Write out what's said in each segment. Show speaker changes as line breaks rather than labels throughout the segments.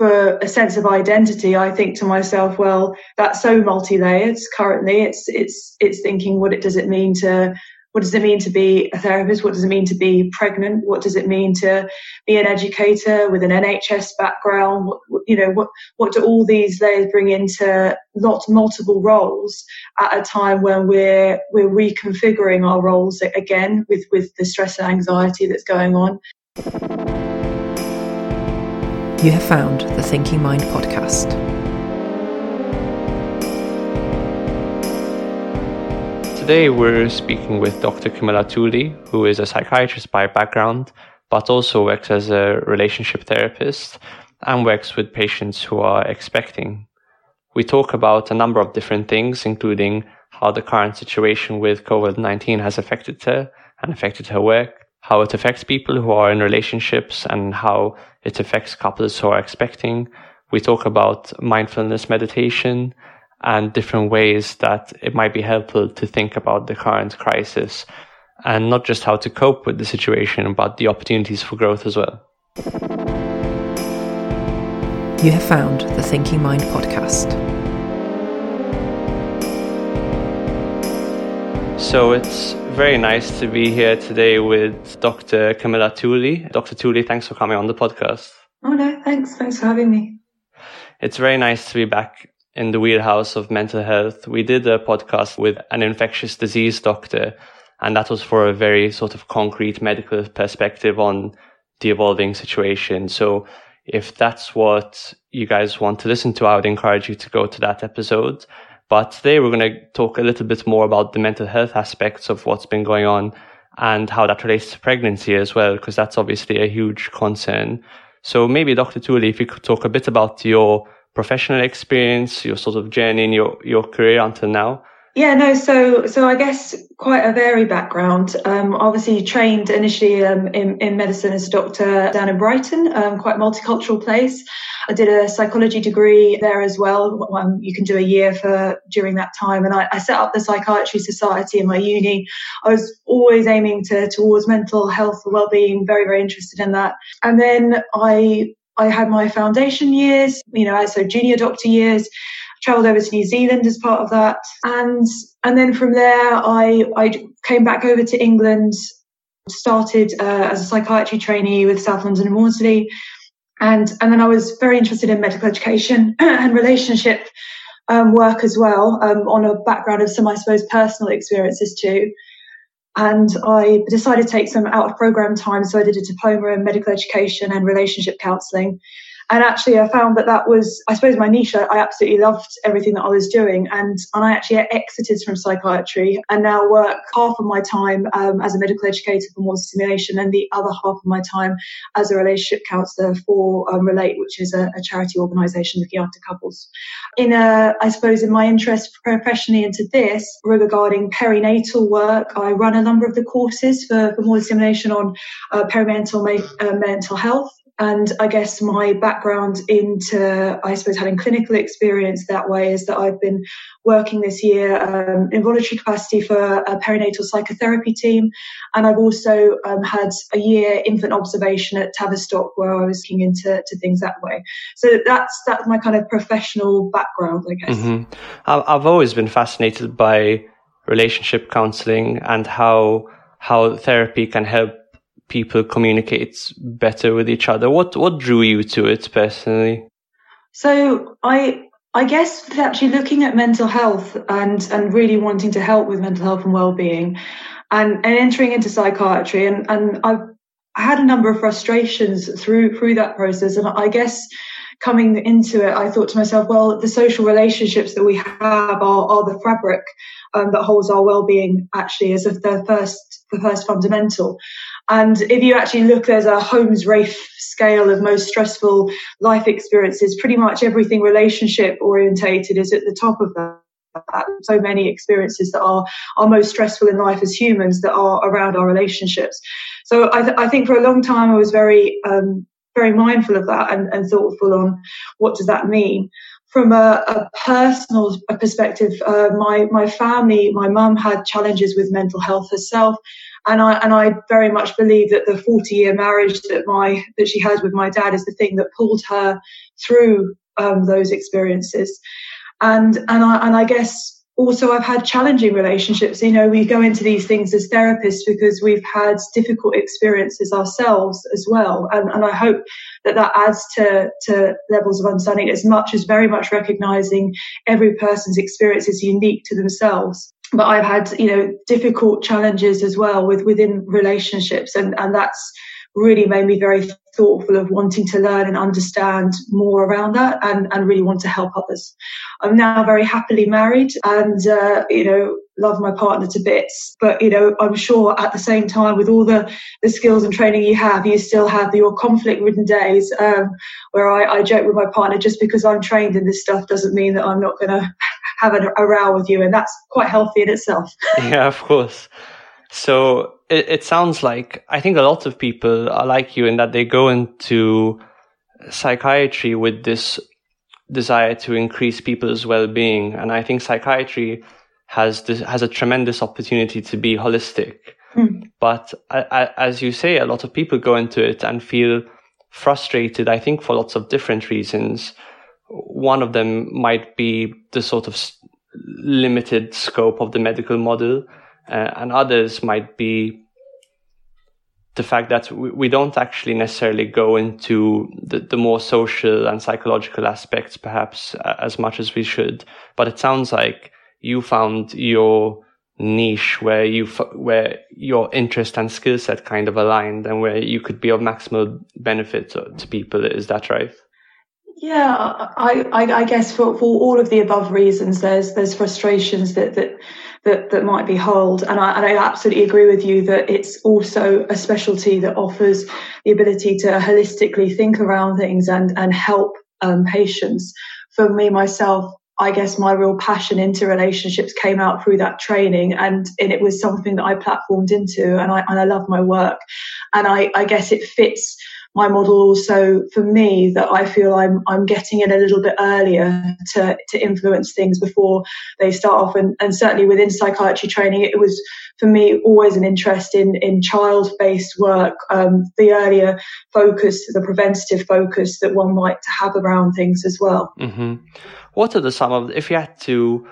for a sense of identity, I think to myself, well, that's so multi-layered currently. It's, it's, it's thinking what it does it mean to, what does it mean to be a therapist? What does it mean to be pregnant? What does it mean to be an educator with an NHS background? What, you know, what, what do all these layers bring into not multiple roles at a time when we're, we're reconfiguring our roles again with, with the stress and anxiety that's going on?
You have found the Thinking Mind podcast.
Today we're speaking with Dr. Camilla Tooley, who is a psychiatrist by background, but also works as a relationship therapist and works with patients who are expecting. We talk about a number of different things, including how the current situation with COVID 19 has affected her and affected her work, how it affects people who are in relationships and how it affects couples who are expecting. We talk about mindfulness meditation and different ways that it might be helpful to think about the current crisis and not just how to cope with the situation, but the opportunities for growth as well.
You have found the Thinking Mind podcast.
So it's very nice to be here today with Dr. Camilla Tooley. Dr. Tooley, thanks for coming on the podcast.
Oh, no, thanks. Thanks for having me.
It's very nice to be back in the wheelhouse of mental health. We did a podcast with an infectious disease doctor, and that was for a very sort of concrete medical perspective on the evolving situation. So if that's what you guys want to listen to, I would encourage you to go to that episode. But today we're going to talk a little bit more about the mental health aspects of what's been going on and how that relates to pregnancy as well, because that's obviously a huge concern. So maybe Dr. Tooley, if you could talk a bit about your professional experience, your sort of journey in your, your career until now,
yeah, no. So, so I guess quite a varied background. Um, obviously, trained initially um, in, in medicine as a doctor down in Brighton, um, quite multicultural place. I did a psychology degree there as well. Um, you can do a year for during that time, and I, I, set up the Psychiatry Society in my uni. I was always aiming to towards mental health and well-being. Very, very interested in that. And then I I had my foundation years, you know, so junior doctor years travelled over to New Zealand as part of that. And, and then from there, I, I came back over to England, started uh, as a psychiatry trainee with South London and Maudsley. And, and then I was very interested in medical education and relationship um, work as well, um, on a background of some, I suppose, personal experiences too. And I decided to take some out of program time. So I did a diploma in medical education and relationship counselling and actually I found that that was, I suppose, my niche. I absolutely loved everything that I was doing, and and I actually exited from psychiatry and now work half of my time um, as a medical educator for more stimulation, and the other half of my time as a relationship counsellor for um, Relate, which is a, a charity organisation looking after couples. In a, I suppose, in my interest professionally into this regarding perinatal work, I run a number of the courses for, for more stimulation on uh, perinatal uh, mental health and I guess my background into, I suppose, having clinical experience that way is that I've been working this year um, in voluntary capacity for a perinatal psychotherapy team. And I've also um, had a year infant observation at Tavistock where I was looking into to things that way. So that's, that's my kind of professional background, I guess. Mm-hmm.
I've always been fascinated by relationship counseling and how, how therapy can help people communicate better with each other? What what drew you to it personally?
So I I guess actually looking at mental health and and really wanting to help with mental health and well-being and, and entering into psychiatry and, and I've I had a number of frustrations through through that process and I guess coming into it I thought to myself well the social relationships that we have are, are the fabric um, that holds our well-being actually as of the first the first fundamental and if you actually look, there's a Holmes Rahe scale of most stressful life experiences. Pretty much everything relationship orientated is at the top of that. So many experiences that are, are most stressful in life as humans that are around our relationships. So I, th- I think for a long time I was very, um, very mindful of that and, and thoughtful on what does that mean from a, a personal perspective, uh, my my family, my mum had challenges with mental health herself, and I and I very much believe that the 40 year marriage that my that she has with my dad is the thing that pulled her through um, those experiences, and and I and I guess also I've had challenging relationships. You know, we go into these things as therapists because we've had difficult experiences ourselves as well. And, and I hope that that adds to, to levels of understanding as much as very much recognizing every person's experience is unique to themselves. But I've had, you know, difficult challenges as well with within relationships and, and that's really made me very thoughtful of wanting to learn and understand more around that and, and really want to help others. I'm now very happily married and, uh, you know, love my partner to bits. But, you know, I'm sure at the same time with all the, the skills and training you have, you still have your conflict ridden days um, where I, I joke with my partner, just because I'm trained in this stuff doesn't mean that I'm not going to have a, a row with you. And that's quite healthy in itself.
Yeah, of course. So it, it sounds like I think a lot of people are like you in that they go into psychiatry with this desire to increase people's well-being, and I think psychiatry has this, has a tremendous opportunity to be holistic. Mm. But I, I, as you say, a lot of people go into it and feel frustrated. I think for lots of different reasons. One of them might be the sort of limited scope of the medical model uh, and others might be the fact that we we don't actually necessarily go into the, the more social and psychological aspects perhaps as much as we should but it sounds like you found your niche where you where your interest and skill set kind of aligned and where you could be of maximal benefit to, to people. Is that right
yeah I, I, I guess for, for all of the above reasons there's there's frustrations that that that, that might be held. And I, and I absolutely agree with you that it's also a specialty that offers the ability to holistically think around things and, and help um, patients. For me, myself, I guess my real passion into relationships came out through that training and, and it was something that I platformed into and I, and I love my work. And I, I guess it fits my model also for me that I feel I'm I'm getting in a little bit earlier to to influence things before they start off and, and certainly within psychiatry training it was for me always an interest in in child based work um, the earlier focus the preventative focus that one might have around things as well
mm-hmm. what are the some of if you had to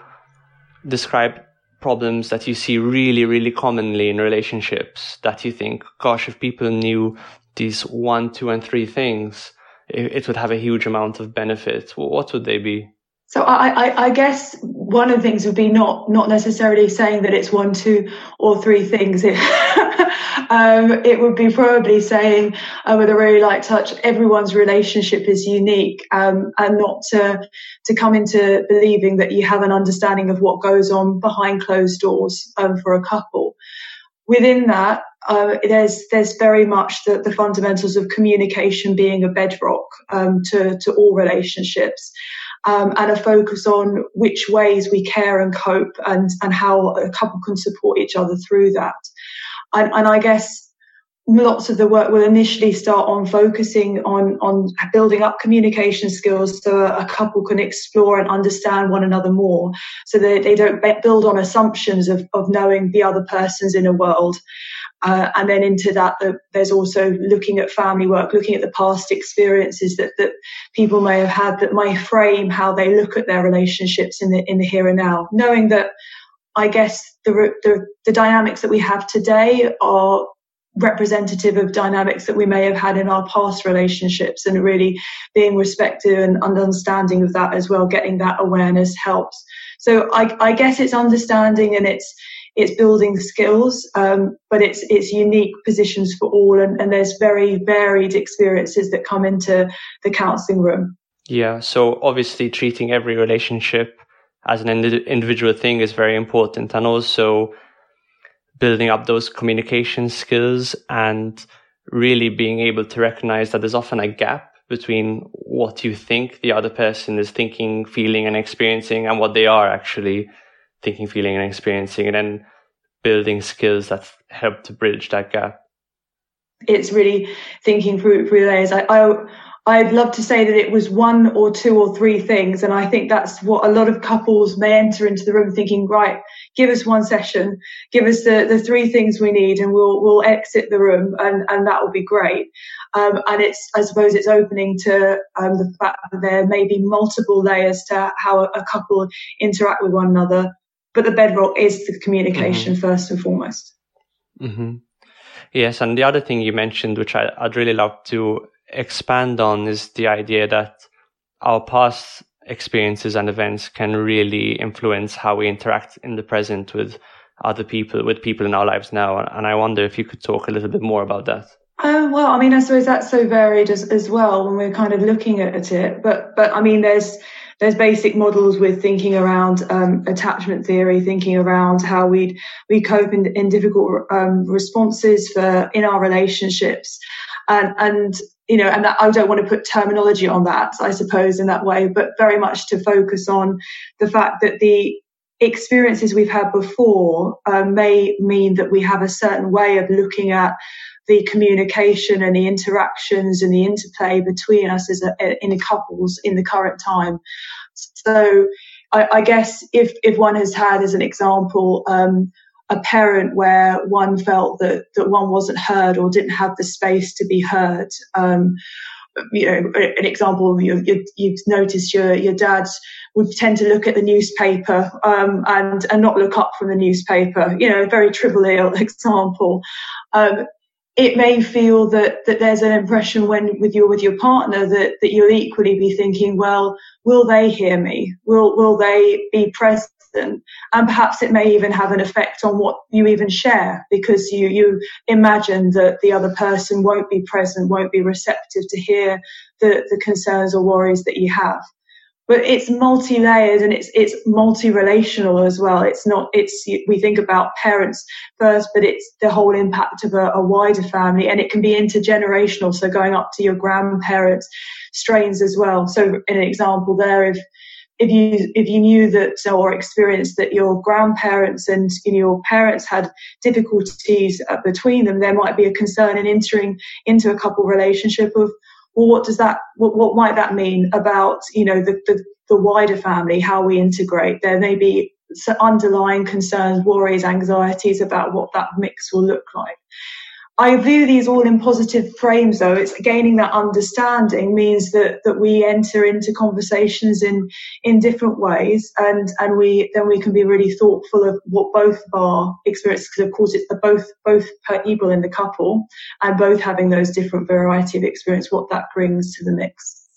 describe problems that you see really really commonly in relationships that you think gosh if people knew these one, two, and three things, it, it would have a huge amount of benefit. What would they be?
So I, I, I, guess one of the things would be not not necessarily saying that it's one, two, or three things. It, um, it would be probably saying uh, with a really light touch, everyone's relationship is unique, um, and not to to come into believing that you have an understanding of what goes on behind closed doors um, for a couple. Within that, uh, there's there's very much the, the fundamentals of communication being a bedrock um, to to all relationships. Um, and a focus on which ways we care and cope and, and how a couple can support each other through that. And, and I guess lots of the work will initially start on focusing on, on building up communication skills so a couple can explore and understand one another more so that they don't build on assumptions of, of knowing the other person's inner world uh, and then into that, the, there's also looking at family work, looking at the past experiences that, that people may have had that may frame how they look at their relationships in the in the here and now. Knowing that, I guess the the, the dynamics that we have today are representative of dynamics that we may have had in our past relationships and really being respectful and understanding of that as well getting that awareness helps so I, I guess it's understanding and it's it's building skills, um, but it's it's unique positions for all, and, and there's very varied experiences that come into the counselling room.
Yeah, so obviously treating every relationship as an ind- individual thing is very important, and also building up those communication skills and really being able to recognize that there's often a gap between what you think the other person is thinking, feeling, and experiencing, and what they are actually thinking, feeling, and experiencing, and then building skills that help to bridge that gap.
It's really thinking through through layers. I, I I'd love to say that it was one or two or three things. And I think that's what a lot of couples may enter into the room thinking, right, give us one session, give us the, the three things we need and we'll, we'll exit the room and, and that will be great. Um, and it's, I suppose it's opening to um, the fact that there may be multiple layers to how a, a couple interact with one another. But the bedrock is the communication mm-hmm. first and foremost.
Mm-hmm. Yes. And the other thing you mentioned, which I, I'd really love to expand on is the idea that our past experiences and events can really influence how we interact in the present with other people, with people in our lives now. And I wonder if you could talk a little bit more about that.
Uh, well, I mean, I suppose that's so varied as, as well when we're kind of looking at it. But, but I mean, there's there's basic models with thinking around um, attachment theory, thinking around how we we cope in, in difficult um, responses for in our relationships, and and you know, and I don't want to put terminology on that, I suppose, in that way, but very much to focus on the fact that the experiences we've had before uh, may mean that we have a certain way of looking at the communication and the interactions and the interplay between us as a, in couples in the current time. So I, I, guess if if one has had, as an example, um, a parent where one felt that that one wasn't heard or didn't have the space to be heard. Um, you know, an example, you, you, you've noticed your, your dad would tend to look at the newspaper um, and, and not look up from the newspaper. You know, a very trivial example. Um, it may feel that, that there's an impression when with your with your partner that, that you'll equally be thinking, well, will they hear me? Will will they be present? And perhaps it may even have an effect on what you even share because you, you imagine that the other person won't be present, won't be receptive to hear the, the concerns or worries that you have. But it's multi-layered and it's it's multi-relational as well. It's not it's we think about parents first, but it's the whole impact of a, a wider family, and it can be intergenerational. So going up to your grandparents, strains as well. So an example there, if if you if you knew that or experienced that your grandparents and you know, your parents had difficulties uh, between them, there might be a concern in entering into a couple relationship of well, what does that what, what might that mean about you know the, the the wider family, how we integrate? There may be underlying concerns, worries, anxieties about what that mix will look like. I view these all in positive frames though. It's gaining that understanding means that, that we enter into conversations in, in different ways and, and we, then we can be really thoughtful of what both of our experiences, because of course it's both, both people in the couple and both having those different variety of experience, what that brings to the mix.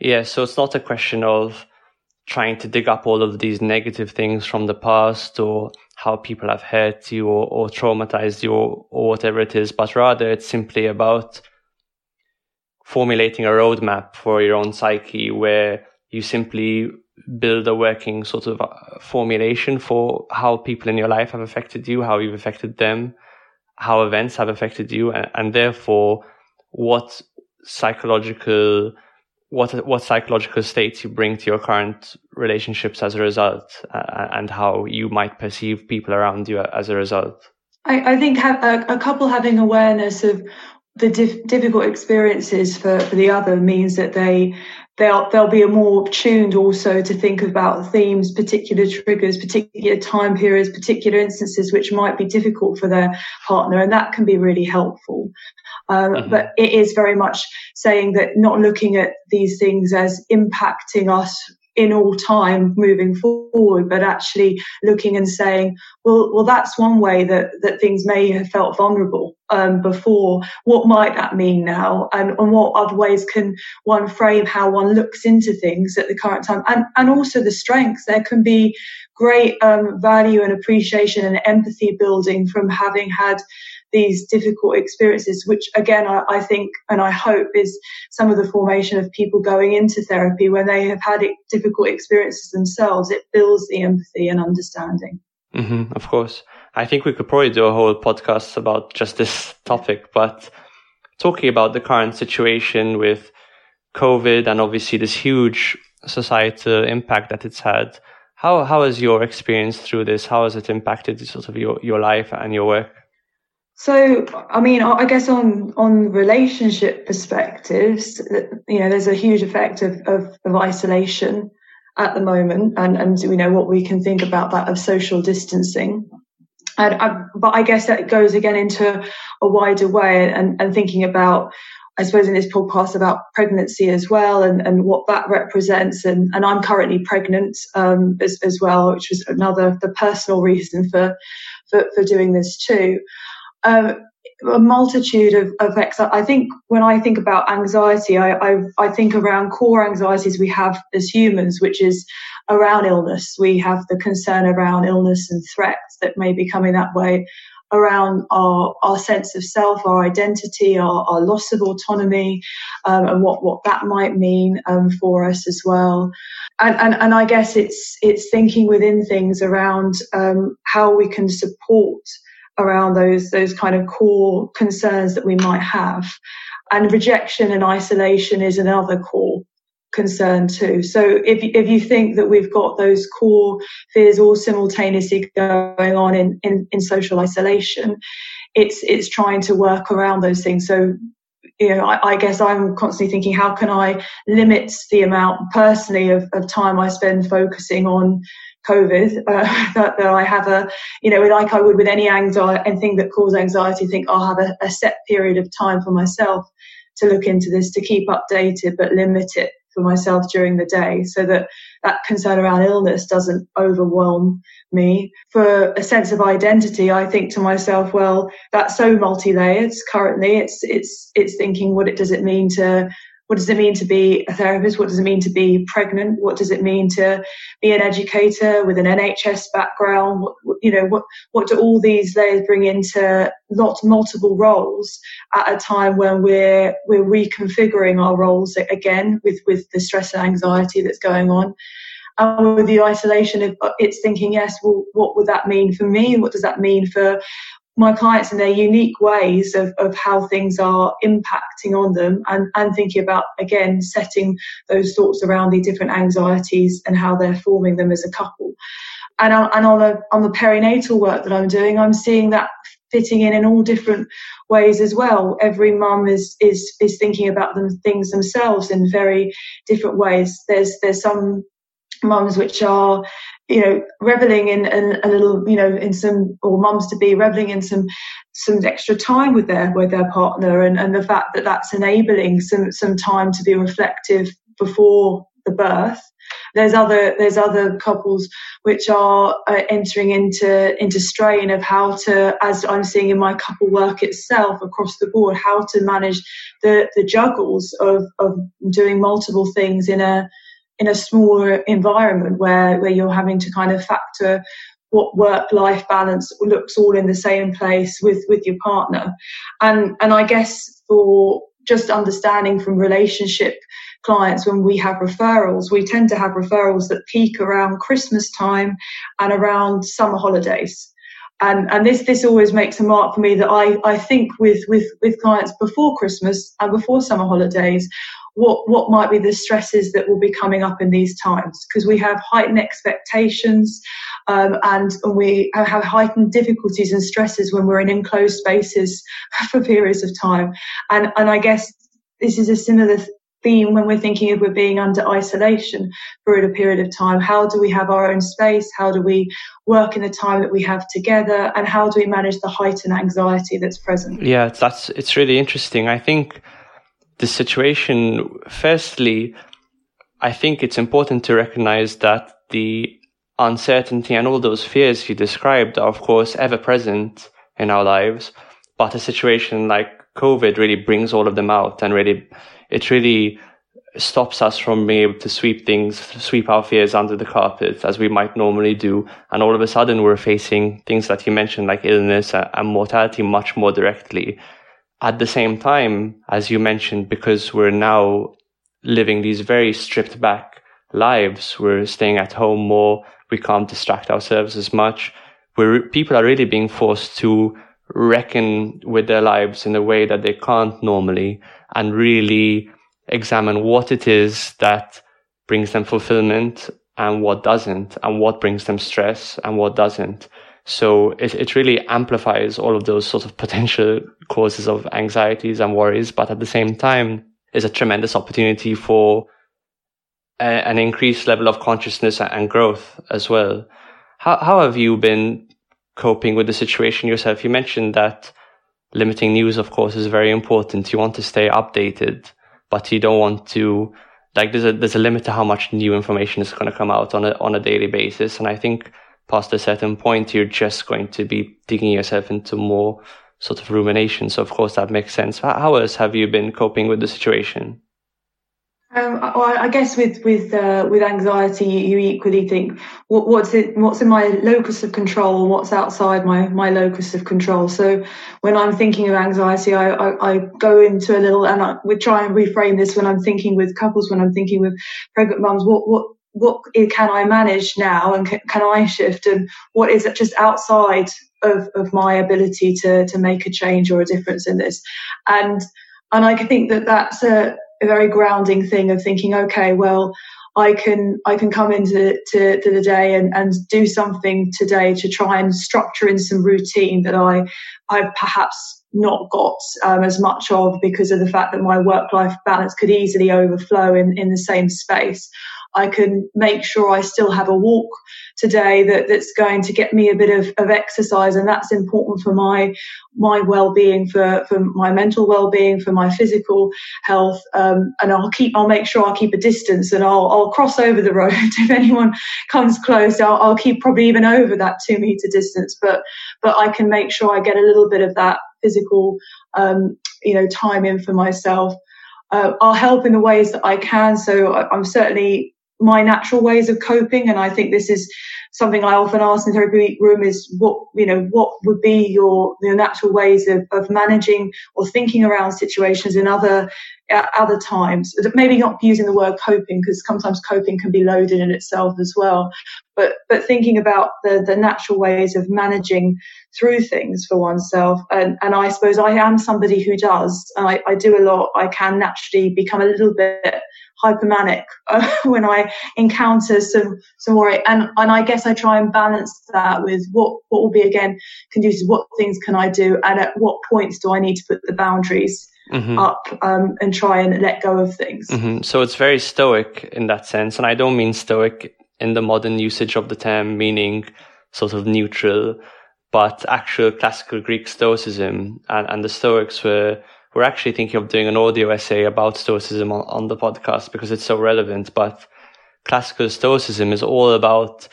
Yeah. So it's not a question of trying to dig up all of these negative things from the past or how people have hurt you or, or traumatized you or, or whatever it is, but rather it's simply about formulating a roadmap for your own psyche where you simply build a working sort of uh, formulation for how people in your life have affected you, how you've affected them, how events have affected you, and, and therefore what psychological what what psychological states you bring to your current relationships as a result, uh, and how you might perceive people around you as a result.
I, I think a, a, couple having awareness of the dif- difficult experiences for, for the other means that they they'll they'll be more tuned also to think about themes, particular triggers, particular time periods, particular instances which might be difficult for their partner, and that can be really helpful. Um, mm-hmm. But it is very much saying that not looking at these things as impacting us in all time moving forward, but actually looking and saying, well, well, that's one way that, that things may have felt vulnerable um, before. What might that mean now? And, and what other ways can one frame how one looks into things at the current time? And, and also the strengths. There can be great um, value and appreciation and empathy building from having had these difficult experiences, which again, I, I, think and I hope is some of the formation of people going into therapy when they have had difficult experiences themselves. It builds the empathy and understanding.
Mm-hmm, of course. I think we could probably do a whole podcast about just this topic, but talking about the current situation with COVID and obviously this huge societal impact that it's had, how, how has your experience through this? How has it impacted sort of your, your life and your work?
So, I mean, I guess on on relationship perspectives, you know, there's a huge effect of, of, of isolation at the moment, and and you know what we can think about that of social distancing. And I, but I guess that goes again into a wider way, and, and thinking about, I suppose, in this podcast about pregnancy as well, and, and what that represents. And, and I'm currently pregnant um, as as well, which was another the personal reason for for, for doing this too um, a multitude of effects. I think when I think about anxiety, I, I, I, think around core anxieties we have as humans, which is around illness. We have the concern around illness and threats that may be coming that way, around our, our sense of self, our identity, our, our loss of autonomy, um, and what, what that might mean um, for us as well. And, and, and I guess it's, it's thinking within things around um, how we can support around those those kind of core concerns that we might have. And rejection and isolation is another core concern too. So if if you think that we've got those core fears all simultaneously going on in in, in social isolation it's it's trying to work around those things. So you know, I, I, guess I'm constantly thinking, how can I limit the amount personally of, of time I spend focusing on COVID, uh, that, that, I have a, you know, like I would with any anxiety, anything that causes anxiety, think I'll have a, a set period of time for myself to look into this, to keep updated, but limit it for myself during the day so that that concern around illness doesn't overwhelm me. For a sense of identity, I think to myself, well, that's so multi-layered currently. It's, it's, it's thinking what it does it mean to what does it mean to be a therapist? What does it mean to be pregnant? What does it mean to be an educator with an NHS background? What, you know, what, what do all these layers bring into lot, multiple roles at a time when we're, we're reconfiguring our roles again with, with the stress and anxiety that's going on? And with the isolation, of uh, it's thinking, yes, well, what would that mean for me? What does that mean for my clients in their unique ways of, of how things are impacting on them and, and thinking about again setting those thoughts around the different anxieties and how they're forming them as a couple. And on, and on the on the perinatal work that I'm doing I'm seeing that fitting in in all different ways as well. Every mum is is is thinking about them things themselves in very different ways. There's there's some mums which are you know reveling in, in, a little you know in some or mums to be reveling in some some extra time with their with their partner and, and the fact that that's enabling some some time to be reflective before the birth. There's other there's other couples which are uh, entering into into strain of how to as i'm seeing in my couple work itself across the board how to manage the the juggles of of doing multiple things in a in a smaller environment where, where you're having to kind of factor what work life balance looks all in the same place with with your partner. And and i guess for just understanding from relationship clients when we have referrals we tend to have referrals that peak around christmas time and around summer holidays and and this this always makes a mark for me that i i think with with with clients before christmas and before summer holidays what what might be the stresses that will be coming up in these times. Because we have heightened expectations um, and we have heightened difficulties and stresses when we're in enclosed spaces for periods of time. And and I guess this is a similar theme when we're thinking of we're being under isolation for a period of time. How do we have our own space? How do we work in the time that we have together? And how do we manage the heightened anxiety that's present?
Yeah that's it's really interesting. I think the situation, firstly, I think it's important to recognize that the uncertainty and all those fears you described are, of course, ever present in our lives. But a situation like COVID really brings all of them out and really, it really stops us from being able to sweep things, sweep our fears under the carpet as we might normally do. And all of a sudden we're facing things that you mentioned, like illness and mortality much more directly. At the same time, as you mentioned, because we're now living these very stripped back lives, we're staying at home more, we can't distract ourselves as much. We're, people are really being forced to reckon with their lives in a way that they can't normally and really examine what it is that brings them fulfillment and what doesn't and what brings them stress and what doesn't. So it, it really amplifies all of those sort of potential causes of anxieties and worries, but at the same time is a tremendous opportunity for a, an increased level of consciousness and growth as well. How, how have you been coping with the situation yourself? You mentioned that limiting news, of course, is very important. You want to stay updated, but you don't want to like there's a there's a limit to how much new information is going to come out on a on a daily basis. And I think past a certain point, you're just going to be digging yourself into more sort of rumination. So of course that makes sense. How else have you been coping with the situation?
Um, well, I guess with with uh, with anxiety, you equally think what, what's it, what's in my locus of control, what's outside my my locus of control. So when I'm thinking of anxiety, I, I, I go into a little, and I, we try and reframe this when I'm thinking with couples, when I'm thinking with pregnant mums. What what what can I manage now, and can, can I shift, and what is just outside of of my ability to to make a change or a difference in this, and and I think that that's a a very grounding thing of thinking, okay, well, I can I can come into to, to the day and, and do something today to try and structure in some routine that I I perhaps not got um, as much of because of the fact that my work life balance could easily overflow in, in the same space. I can make sure I still have a walk today that, that's going to get me a bit of, of exercise. And that's important for my, my well-being, for, for my mental well-being, for my physical health. Um, and I'll keep, I'll make sure I'll keep a distance and I'll, I'll cross over the road if anyone comes close. I'll, I'll keep probably even over that two meter distance, but, but I can make sure I get a little bit of that physical, um, you know, time in for myself. Uh, I'll help in the ways that I can. So I'm certainly my natural ways of coping. And I think this is something I often ask in the therapy room is what, you know, what would be your, your natural ways of, of managing or thinking around situations in other, other times. Maybe not using the word coping because sometimes coping can be loaded in itself as well. But, but thinking about the, the natural ways of managing through things for oneself. And, and I suppose I am somebody who does. I, I do a lot. I can naturally become a little bit hypermanic uh, when I encounter some some worry, and and I guess I try and balance that with what what will be again conducive. What things can I do, and at what points do I need to put the boundaries mm-hmm. up um, and try and let go of things.
Mm-hmm. So it's very stoic in that sense, and I don't mean stoic in the modern usage of the term, meaning sort of neutral, but actual classical Greek Stoicism, and, and the Stoics were we're actually thinking of doing an audio essay about Stoicism on, on the podcast because it's so relevant. But classical Stoicism is all about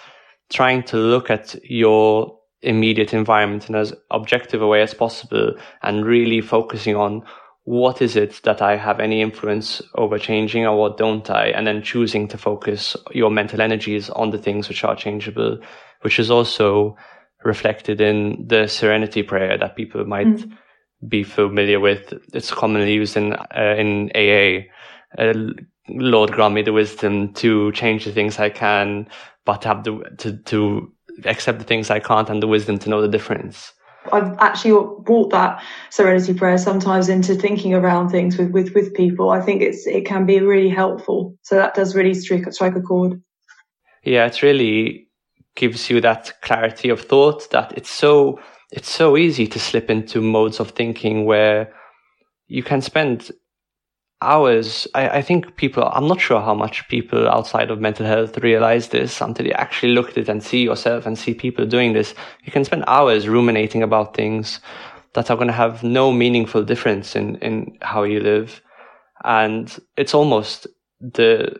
trying to look at your immediate environment in as objective a way as possible and really focusing on what is it that I have any influence over changing or what don't I? And then choosing to focus your mental energies on the things which are changeable, which is also reflected in the serenity prayer that people might mm be familiar with. It's commonly used in uh, in AA. Uh, Lord, grant me the wisdom to change the things I can, but to have the to to accept the things I can't, and the wisdom to know the difference.
I've actually brought that serenity prayer sometimes into thinking around things with, with, with people. I think it's it can be really helpful. So that does really strike, strike a chord.
Yeah, it really gives you that clarity of thought that it's so it's so easy to slip into modes of thinking where you can spend hours. I, I, think people, I'm not sure how much people outside of mental health realize this until you actually look at it and see yourself and see people doing this. You can spend hours ruminating about things that are going to have no meaningful difference in, in how you live. And it's almost the,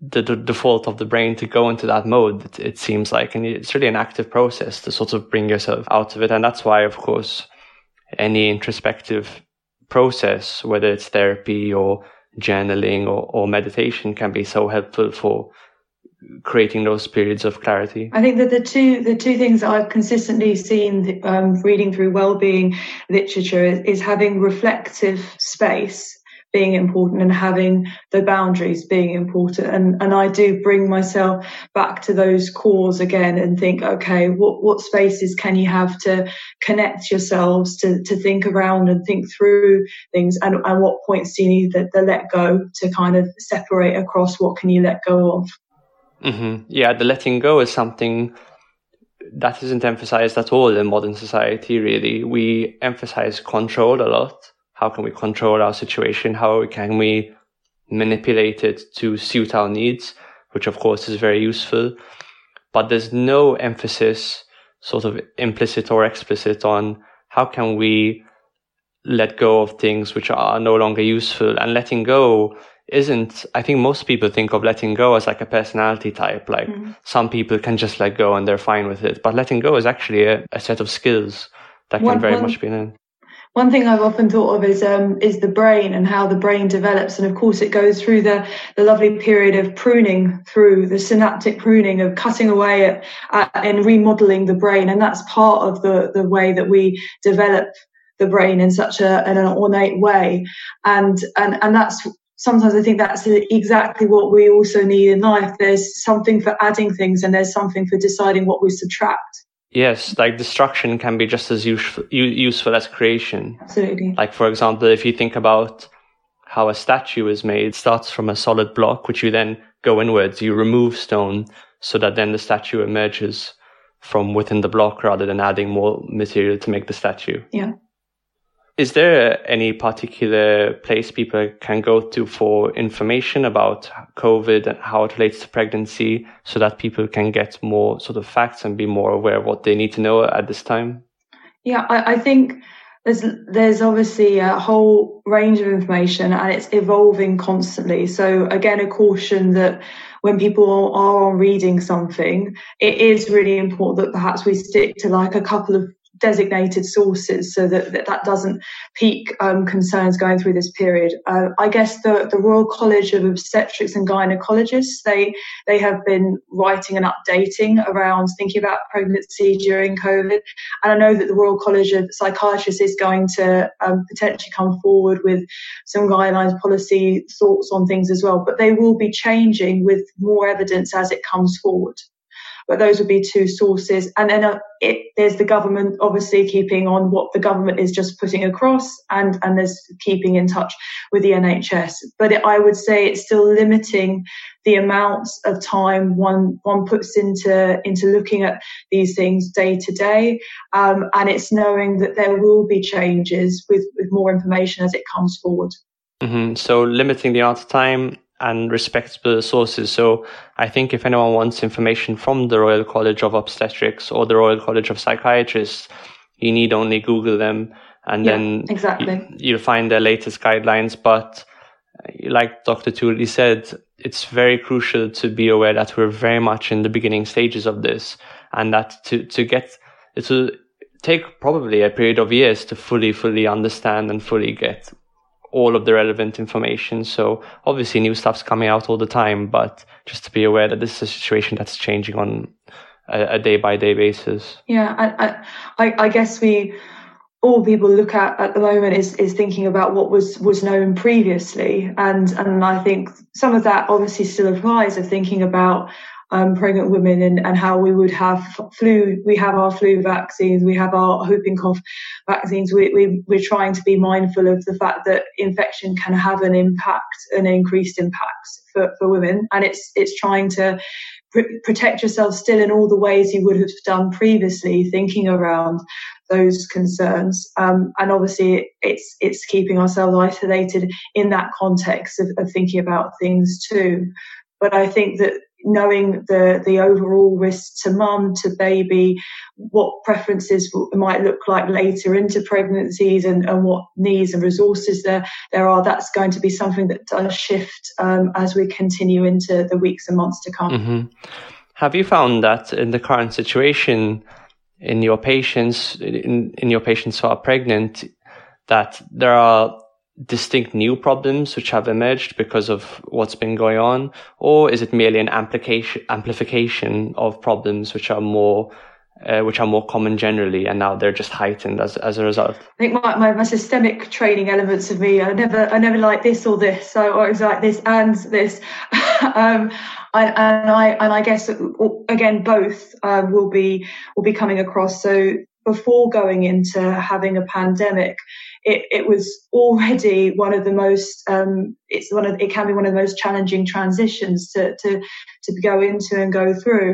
the, default of the brain to go into that mode. It, it seems like, and it's really an active process to sort of bring yourself out of it. And that's why, of course, any introspective process, whether it's therapy or journaling or, or meditation, can be so helpful for creating those periods of clarity.
I think that the two the two things that I've consistently seen um, reading through well-being literature is, is having reflective space being important and having the boundaries being important. And, and I do bring myself back to those cores again and think, okay, what, what spaces can you have to connect yourselves to, to think around and think through things? And, and what points do you need the, the let go to kind of separate across what can you let go of?
Mm-hmm. Yeah, the letting go is something that isn't emphasized at all in modern society, really. We emphasize control a lot. How can we control our situation? How can we manipulate it to suit our needs? Which of course is very useful. But there's no emphasis, sort of implicit or explicit on how can we let go of things which are no longer useful and letting go isn't i think most people think of letting go as like a personality type like mm. some people can just let go and they're fine with it but letting go is actually a, a set of skills that one, can very one, much be in
one thing I've often thought of is um, is the brain and how the brain develops, and of course it goes through the the lovely period of pruning, through the synaptic pruning of cutting away at, at, and remodeling the brain, and that's part of the the way that we develop the brain in such a an ornate way, and and and that's sometimes I think that's exactly what we also need in life. There's something for adding things and there's something for deciding what we subtract.
Yes, like destruction can be just as useful, useful as creation.
Absolutely.
Like, for example, if you think about how a statue is made, it starts from a solid block, which you then go inwards, you remove stone so that then the statue emerges from within the block rather than adding more material to make the statue.
Yeah.
Is there any particular place people can go to for information about COVID and how it relates to pregnancy so that people can get more sort of facts and be more aware of what they need to know at this time?
Yeah, I, I think there's there's obviously a whole range of information and it's evolving constantly. So again, a caution that when people are reading something, it is really important that perhaps we stick to like a couple of designated sources so that that, that doesn't peak um, concerns going through this period. Uh, I guess the, the Royal College of Obstetrics and Gynecologists, they, they have been writing and updating around thinking about pregnancy during COVID. And I know that the Royal College of Psychiatrists is going to um, potentially come forward with some guidelines, policy thoughts on things as well, but they will be changing with more evidence as it comes forward but those would be two sources. And then uh, it, there's the government obviously keeping on what the government is just putting across, and and there's keeping in touch with the NHS. But it, I would say it's still limiting the amounts of time one one puts into into looking at these things day to day, um, and it's knowing that there will be changes with with more information as it comes forward.
Mm-hmm. So limiting the amount of time and respectable sources. So I think if anyone wants information from the Royal College of Obstetrics or the Royal College of Psychiatrists, you need only Google them and yeah, then
exactly.
you, will find their latest guidelines. But uh, like Dr. Tooley said, it's very crucial to be aware that we're very much in the beginning stages of this and that to, to get, it will take probably a period of years to fully, fully understand and fully get all of the relevant information. So obviously new stuff's coming out all the time, but just to be aware that this is a situation that's changing on a, day by day basis.
Yeah, I, I, I guess we all people look at at the moment is is thinking about what was was known previously, and and I think some of that obviously still applies of thinking about um, pregnant women and, and how we would have flu. We have our flu vaccines, we have our whooping cough vaccines. We, we, we're trying to be mindful of the fact that infection can have an impact, an increased impact for, for women. And it's, it's trying to pr- protect yourself still in all the ways you would have done previously, thinking around those concerns. Um, and obviously, it's it's keeping ourselves isolated in that context of, of, thinking about things too. But I think that knowing the the overall risk to mum to baby what preferences might look like later into pregnancies and, and what needs and resources there there are that's going to be something that does shift um, as we continue into the weeks and months to come
mm-hmm. have you found that in the current situation in your patients in, in your patients who are pregnant that there are distinct new problems which have emerged because of what's been going on, or is it merely an amplification amplification of problems which are more uh, which are more common generally, and now they're just heightened as as a result.
I think my, my, my systemic training elements of me, I never I never like this or this, so I was like this and this, um, I, and I and I guess again both uh, will be will be coming across. So before going into having a pandemic, it, it was already one of the most um, it's one of it can be one of the most challenging transitions to to to go into and go through.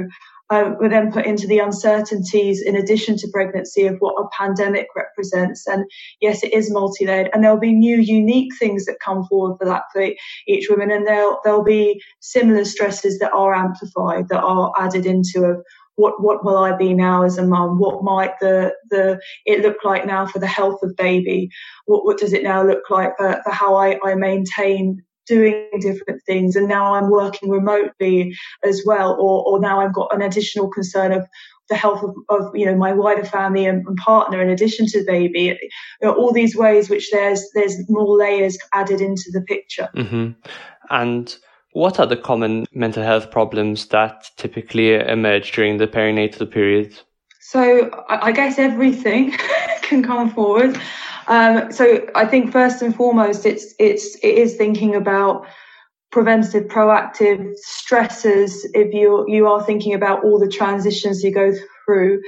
um, we're then put into the uncertainties in addition to pregnancy of what a pandemic represents. And yes, it is multi-layered and there'll be new unique things that come forward for that for each woman. And there'll, there'll be similar stresses that are amplified, that are added into a, what what will I be now as a mum? What might the the it look like now for the health of baby? What what does it now look like for, for how I, I maintain doing different things and now I'm working remotely as well or, or now I've got an additional concern of the health of, of you know my wider family and, and partner in addition to the baby you know, all these ways which there's there's more layers added into the picture
mm-hmm. and what are the common mental health problems that typically emerge during the perinatal period
so I, guess everything can come forward um, so I think first and foremost, it's it's it is thinking about preventative, proactive stresses. If you you are thinking about all the transitions you go through,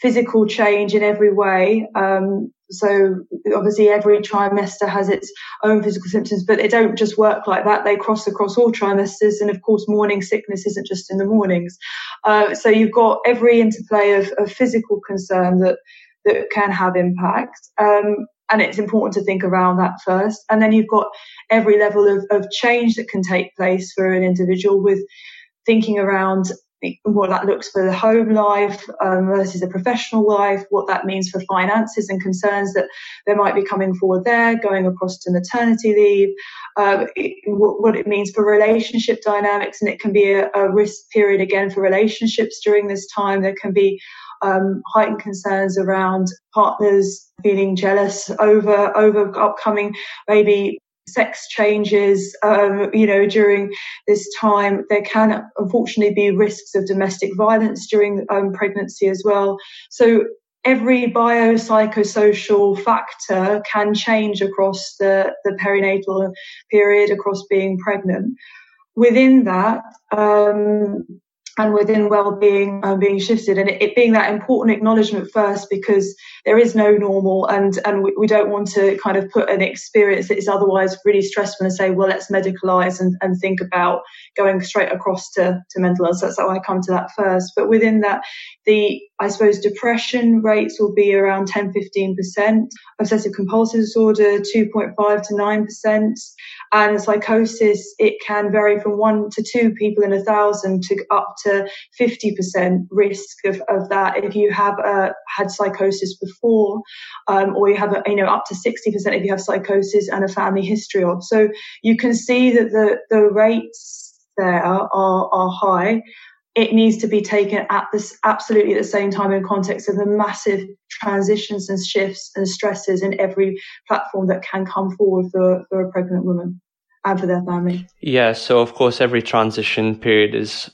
physical change in every way. Um, so obviously every trimester has its own physical symptoms, but they don't just work like that. They cross across all trimesters. And of course, morning sickness isn't just in the mornings. Uh, so you've got every interplay of, of, physical concern that, that can have impact. Um, and it's important to think around that first. And then you've got every level of, of change that can take place for an individual with thinking around what that looks for the home life um, versus the professional life, what that means for finances and concerns that there might be coming forward there, going across to maternity leave, uh, it, what it means for relationship dynamics. And it can be a, a risk period again for relationships during this time. There can be um, heightened concerns around partners feeling jealous over over upcoming maybe sex changes, um, you know, during this time. There can unfortunately be risks of domestic violence during um, pregnancy as well. So every biopsychosocial factor can change across the, the perinatal period, across being pregnant. Within that, um, and within well-being uh, being shifted. And it, it, being that important acknowledgement first because there is no normal and and we, we, don't want to kind of put an experience that is otherwise really stressful and say well let's medicalize and, and think about going straight across to, to mental health. So that's how i come to that first. But within that the i suppose depression rates will be around 10 15% obsessive compulsive disorder 2.5 to 9% and psychosis, it can vary from one to two people in a thousand to up to 50% risk of, of that if you have uh, had psychosis before, um, or you have, a, you know, up to 60% if you have psychosis and a family history of. So you can see that the, the rates there are, are high it needs to be taken at this absolutely at the same time in context of the massive transitions and shifts and stresses in every platform that can come forward for, for a pregnant woman and for their family.
Yeah, so of course every transition period is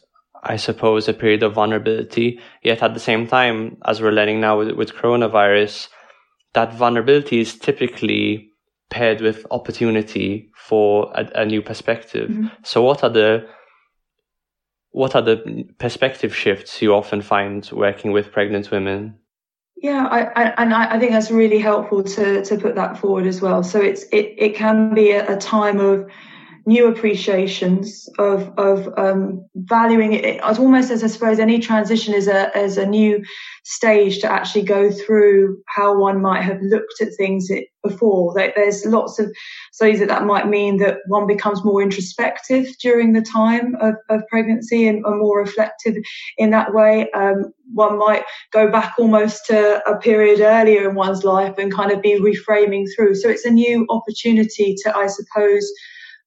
I suppose a period of vulnerability. Yet at the same time, as we're learning now with, with coronavirus, that vulnerability is typically paired with opportunity for a, a new perspective. Mm-hmm. So what are the what are the perspective shifts you often find working with pregnant women?
Yeah, I, I, and I, think that's really helpful to to put that forward as well. So it's it it can be a, a time of new appreciations of of um, valuing it. It's almost as I suppose any transition is a as a new stage to actually go through how one might have looked at things before. There's lots of studies that that might mean that one becomes more introspective during the time of, of pregnancy and, and, more reflective in that way. Um, one might go back almost to a period earlier in one's life and kind of be reframing through. So it's a new opportunity to, I suppose,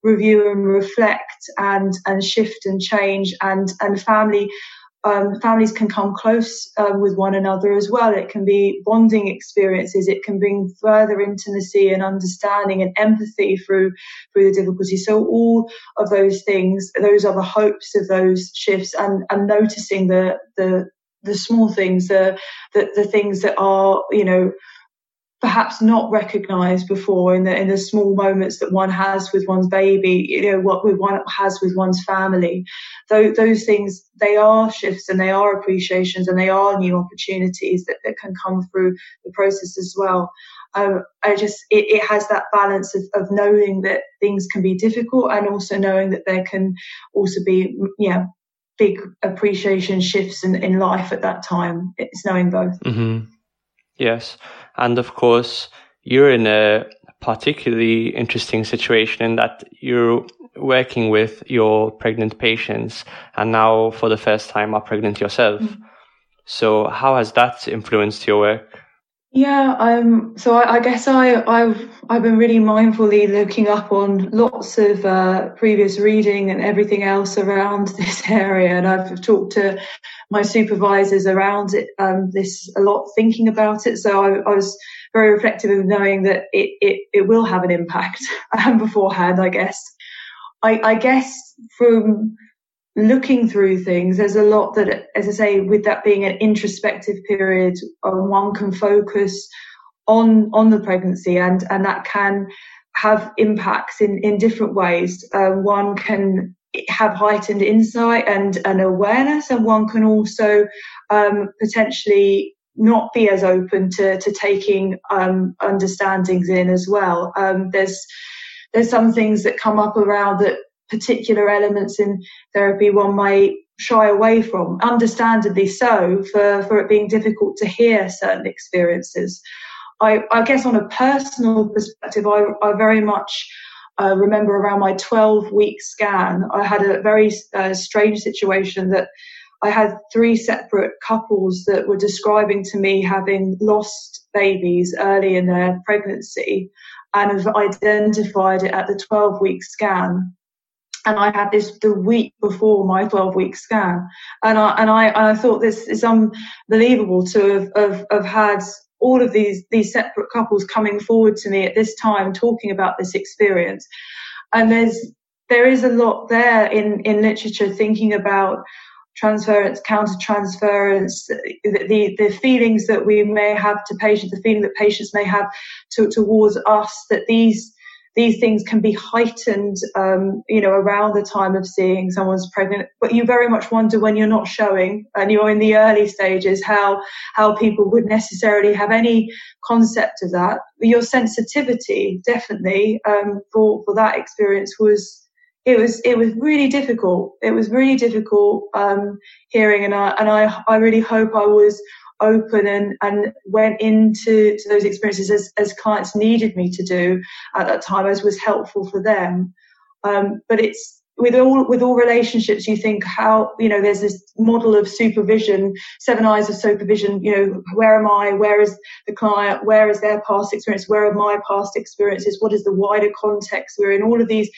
review and reflect and and shift and change and and family um, families can come close um, with one another as well. It can be bonding experiences. It can bring further intimacy and understanding and empathy through through the difficulty. So all of those things, those are the hopes of those shifts, and and noticing the the the small things, the the, the things that are you know perhaps not recognized before in the in the small moments that one has with one's baby you know what one has with one's family those, those things they are shifts and they are appreciations and they are new opportunities that, that can come through the process as well um, I just it, it has that balance of, of knowing that things can be difficult and also knowing that there can also be yeah big appreciation shifts in, in life at that time. It's knowing both.
Mm-hmm. Yes. And of course, you're in a particularly interesting situation in that you're working with your pregnant patients and now for the first time are pregnant yourself. Mm-hmm. So how has that influenced your work?
Yeah, um, so I, I, guess I, I've I've been really mindfully looking up on lots of uh, previous reading and everything else around this area, and I've talked to my supervisors around it um, this a lot, thinking about it. So I, I, was very reflective of knowing that it it, it will have an impact um, beforehand. I guess I, I guess from looking through things, there's a lot that, as I say, with that being an introspective period, um, one can focus on on the pregnancy, and and that can have impacts in in different ways. Um, one can have heightened insight and an awareness, and one can also um, potentially not be as open to to taking um, understandings in as well. Um, there's there's some things that come up around that particular elements in therapy one might shy away from, understandably so, for, for it being difficult to hear certain experiences. I, I guess on a personal perspective, I, I very much uh, remember around my 12 week scan, I had a very uh, strange situation that I had three separate couples that were describing to me having lost babies early in their pregnancy and have identified it at the 12 week scan and I had this the week before my 12 week scan. And I, and I, I thought this is unbelievable to have, have, have had all of these, these separate couples coming forward to me at this time talking about this experience. And there's, there is a lot there in, in literature thinking about transference, countertransference, the, the, the feelings that we may have to patients, the feeling that patients may have to, towards us, that these, these things can be heightened, um, you know, around the time of seeing someone's pregnant. But you very much wonder when you're not showing and you're in the early stages how how people would necessarily have any concept of that. Your sensitivity, definitely, um, for for that experience was it was it was really difficult. It was really difficult um, hearing, and I and I I really hope I was open and, and went into to those experiences as, as clients needed me to do at that time as was helpful for them. Um, but it's with all with all relationships, you think how you know there's this model of supervision, seven eyes of supervision. You know, where am I? Where is the client? Where is their past experience? Where are my past experiences? What is the wider context we're in? All of these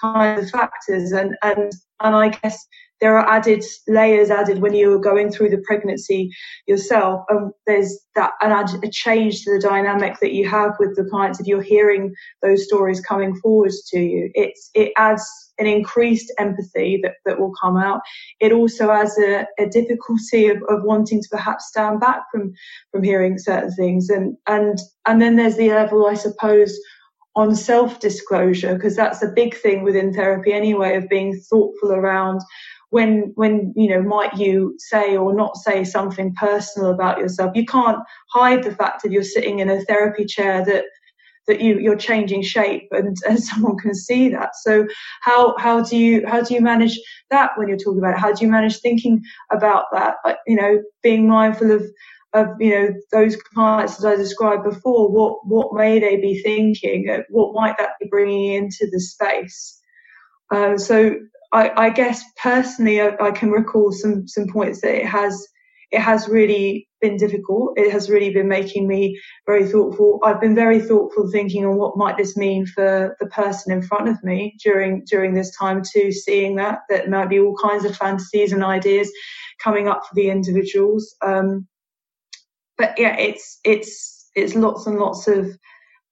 kind of factors, and and and I guess there are added layers added when you're going through the pregnancy yourself. And there's that an add, a change to the dynamic that you have with the clients if you're hearing those stories coming forwards to you. It's it adds an increased empathy that, that will come out. It also adds a, a difficulty of, of wanting to perhaps stand back from from hearing certain things. And and and then there's the level, I suppose, on self disclosure, because that's a big thing within therapy anyway, of being thoughtful around when when you know might you say or not say something personal about yourself. You can't hide the fact that you're sitting in a therapy chair that that you you're changing shape and, and someone can see that. So how how do you how do you manage that when you're talking about it? How do you manage thinking about that? You know being mindful of of you know those clients as I described before what what may they be thinking what might that be bringing into the space uh, so I, I guess personally, I, I, can recall some some points that it has it has really been difficult. It has really been making me very thoughtful. I've been very thoughtful, thinking on what might this mean for the person in front of me during during this time too. Seeing that that might be all kinds of fantasies and ideas coming up for the individuals. Um, but yeah, it's it's it's lots and lots of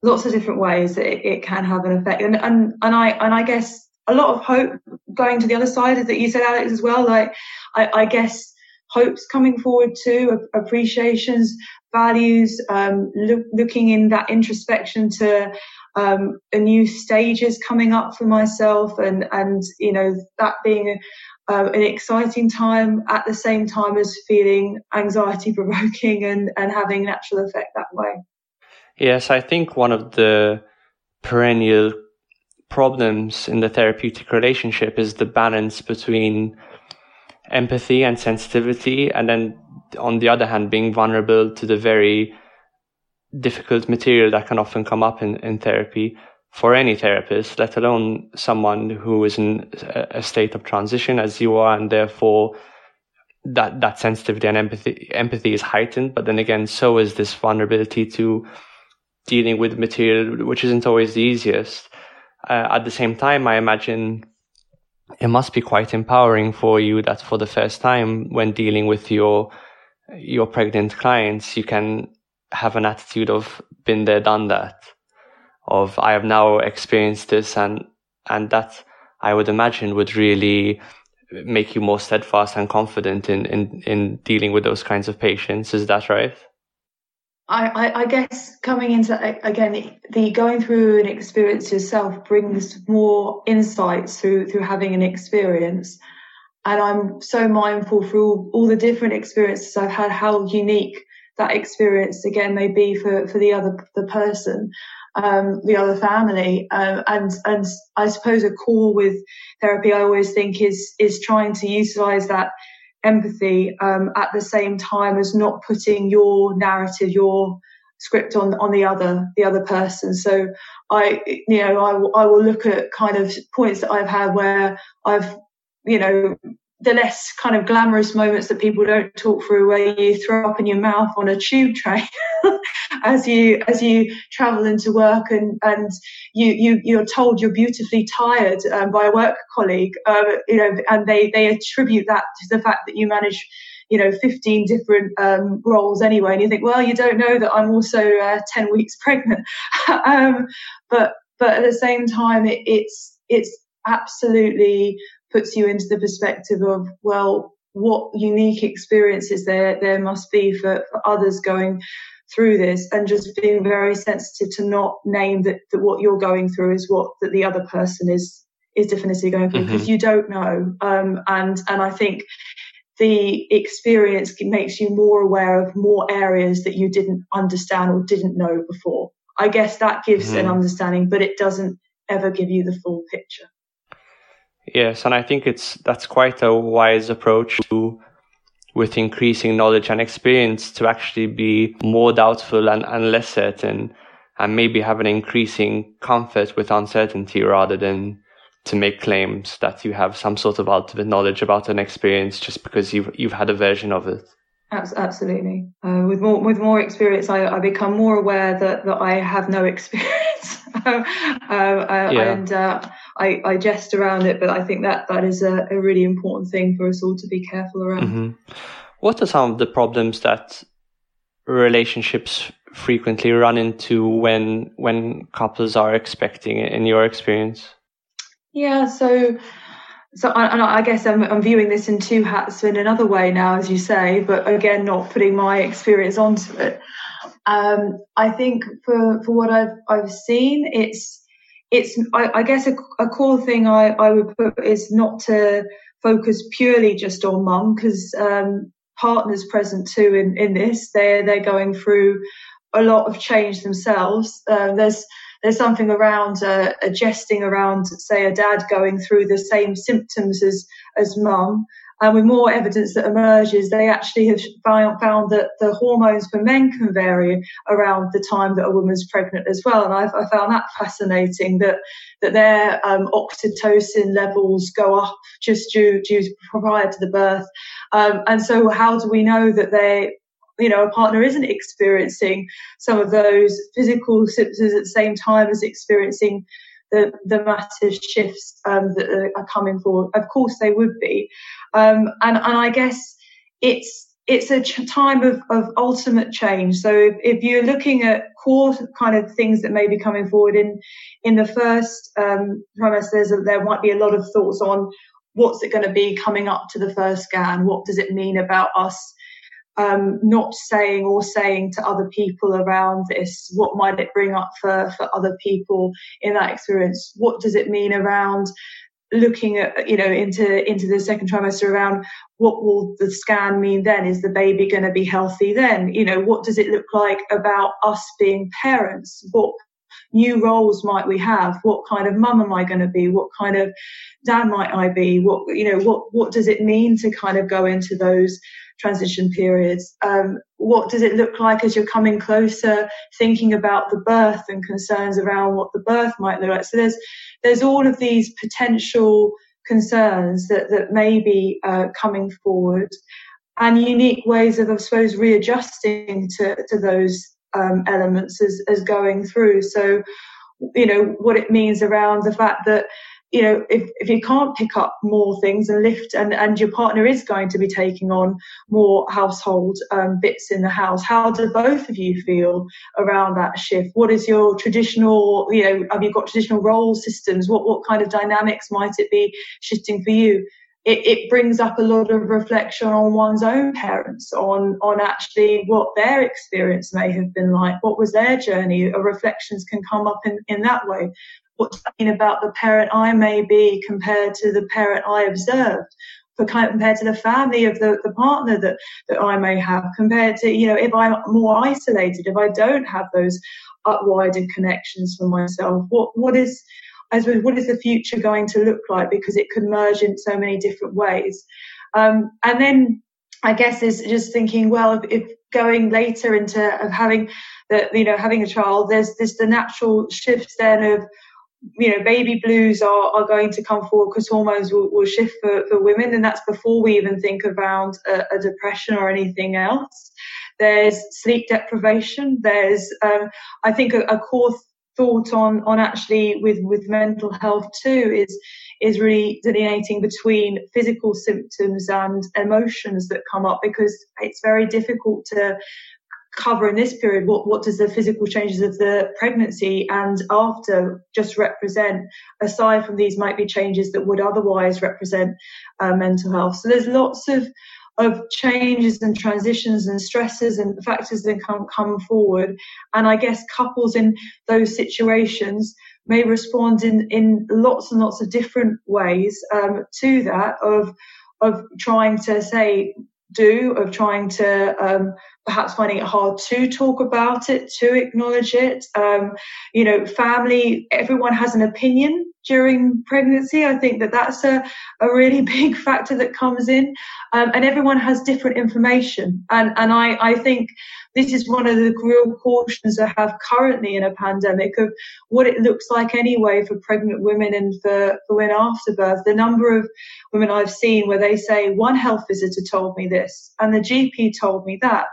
lots of different ways that it, it can have an effect. And and and I and I guess a lot of hope going to the other side is that you said, Alex, as well. Like, I, I guess hopes coming forward too, appreciations, values, um, look, looking in that introspection to um, a new stages coming up for myself, and and you know that being uh, an exciting time at the same time as feeling anxiety provoking and and having natural effect that way.
Yes, I think one of the perennial problems in the therapeutic relationship is the balance between empathy and sensitivity, and then on the other hand, being vulnerable to the very difficult material that can often come up in, in therapy for any therapist, let alone someone who is in a state of transition as you are, and therefore that that sensitivity and empathy empathy is heightened. But then again, so is this vulnerability to dealing with material, which isn't always the easiest. Uh, at the same time, I imagine it must be quite empowering for you that for the first time when dealing with your your pregnant clients, you can have an attitude of been there, done that, of I have now experienced this, and and that I would imagine would really make you more steadfast and confident in in in dealing with those kinds of patients. Is that right?
I, I, I guess coming into again the, going through an experience yourself brings more insights through through having an experience and I'm so mindful through all the different experiences I've had, how unique that experience again may be for, for the other, the person, um, the other family. Um, and, and I suppose a core with therapy, I always think is, is trying to utilize that empathy, um, at the same time as not putting your narrative, your script on, on the other, the other person. So I, you know, I, I will look at kind of points that I've had where I've you know, the less kind of glamorous moments that people don't talk through where you throw up in your mouth on a tube train as you as you travel into work and and you you you're told you're beautifully tired um, by a work colleague um, you know and they they attribute that to the fact that you manage you know 15 different um, roles anyway. And you think well you don't know that I'm also uh, 10 weeks pregnant. Um, but but at the same time it, it's it's absolutely puts you into the perspective of, well, what unique experiences there, there must be for, for others going through this and just being very sensitive to not name that, that what you're going through is what that the other person is is definitely going through because mm-hmm. you don't know um, and and I think the experience makes you more aware of more areas that you didn't understand or didn't know before I guess that gives mm-hmm. an understanding but it doesn't ever give you the full picture
Yes, and I think it's that's quite a wise approach to with increasing knowledge and experience to actually be more doubtful and, and less certain and maybe have an increasing comfort with uncertainty rather than to make claims that you have some sort of ultimate knowledge about an experience just because you've you've had a version of it.
Absolutely. Uh, with more with more experience, I, I become more aware that, that I have no experience, uh, uh, yeah. and uh, I, I jest around it, but I think that that is a, a really important thing for us all to be careful around.
Mm-hmm. What are some of the problems that relationships frequently run into when when couples are expecting, in your experience?
Yeah, so so I, I guess I'm, I'm, viewing this in two hats in another way now, as you say, but again, not putting my experience onto it. Um, I think for for what I've I've seen, it's it's I, I guess a, a, core thing I, I would put is not to focus purely just on mum because um, partners present too in, in this they're they're going through a lot of change themselves. Uh, there's there's something around uh, a jesting around, say, a dad going through the same symptoms as as mum. And with more evidence that emerges, they actually have found, found that the hormones for men can vary around the time that a woman's pregnant as well. And I've, I found that fascinating that that their um, oxytocin levels go up just due, due prior to the birth. Um, and so, how do we know that they you know, a partner isn't experiencing some of those physical symptoms at the same time as experiencing the, the massive shifts um, that are coming forward. Of course, they would be, um, and and I guess it's it's a ch- time of, of ultimate change. So if, if, you're looking at core kind of things that may be coming forward in in the first um, there might be a lot of thoughts on what's it going to be coming up to the first scan. What does it mean about us? Um, not saying or saying to other people around this? What might it bring up for, for other people in that experience? What does it mean around looking at, you know, into, into the second trimester around what will the scan mean then? Is the baby going to be healthy then? You know, what does it look like about us being parents? What new roles might we have? What kind of mum am I going to be? What kind of dad might I be? What, you know, what, what does it mean to kind of go into those transition periods? Um, what does it look like as you're coming closer, thinking about the birth and concerns around what the birth might look like? So there's, there's all of these potential concerns that, that may be uh, coming forward and unique ways of, I suppose, readjusting to, to those um, elements as, as going through. So, you know, what it means around the fact that, you know, if, if you can't pick up more things and lift and, and your partner is going to be taking on more household um, bits in the house, how do both of you feel around that shift? What is your traditional, you know, have you got traditional role systems? What, what kind of dynamics might it be shifting for you? it, it, brings up a lot of reflection on one's own parents, on on actually what their experience may have been like, what was their journey. reflections can come up in, in that way. What's mean about the parent I may be compared to the parent I observed, compared to the family of the, the partner that, that I may have, compared to, you know, if I'm more isolated, if I don't have those wider connections for myself, what what is I suppose, what is the future going to look like? Because it could merge in so many different ways. Um, and then I guess is just thinking, well, if, if going later into of having the, you know, having a child, there's this the natural shifts then of, you know, baby blues are, are going to come forward because hormones will, will shift for, for women. And that's before we even think about a, a depression or anything else. There's sleep deprivation. There's, um, I think, a, a core thought on on actually with with mental health too is is really delineating between physical symptoms and emotions that come up because it's very difficult to cover in this period what what does the physical changes of the pregnancy and after just represent aside from these might be changes that would otherwise represent uh, mental health so there's lots of of changes and transitions and stresses and factors that come, come forward. And I guess couples in those situations may respond in, in lots and lots of different ways um, to that of of trying to say do of trying to um, perhaps finding it hard to talk about it to acknowledge it um, you know family everyone has an opinion during pregnancy. I think that that's a, a really big factor that comes in. Um, and everyone has different information. And, and I, I think this is one of the real cautions I have currently in a pandemic of what it looks like anyway for pregnant women and for, for women after birth. The number of women I've seen where they say, one health visitor told me this and the GP told me that.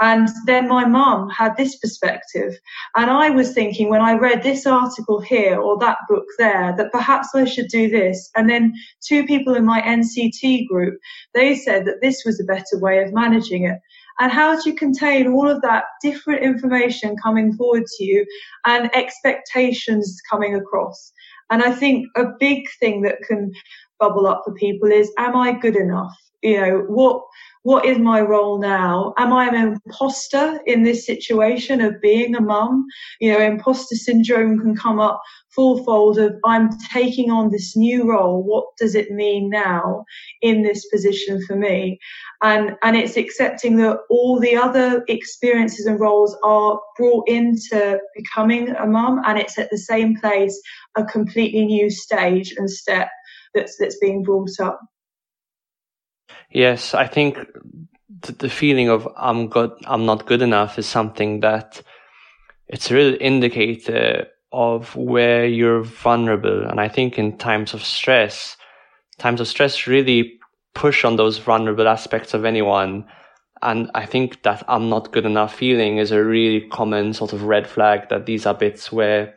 And then my mum had this perspective. And I was thinking when I read this article here or that book there that perhaps I should do this. And then two people in my NCT group, they said that this was a better way of managing it. And how do you contain all of that different information coming forward to you and expectations coming across? And I think a big thing that can bubble up for people is, am I good enough? You know, what, what is my role now? Am I an imposter in this situation of being a mum? You know, imposter syndrome can come up fourfold of I'm taking on this new role. What does it mean now in this position for me? And, and it's accepting that all the other experiences and roles are brought into becoming a mum and it's at the same place, a completely new stage and step that's, that's being brought up.
Yes, I think the feeling of I'm good, I'm not good enough is something that it's a real indicator of where you're vulnerable. And I think in times of stress, times of stress really push on those vulnerable aspects of anyone. And I think that I'm not good enough feeling is a really common sort of red flag that these are bits where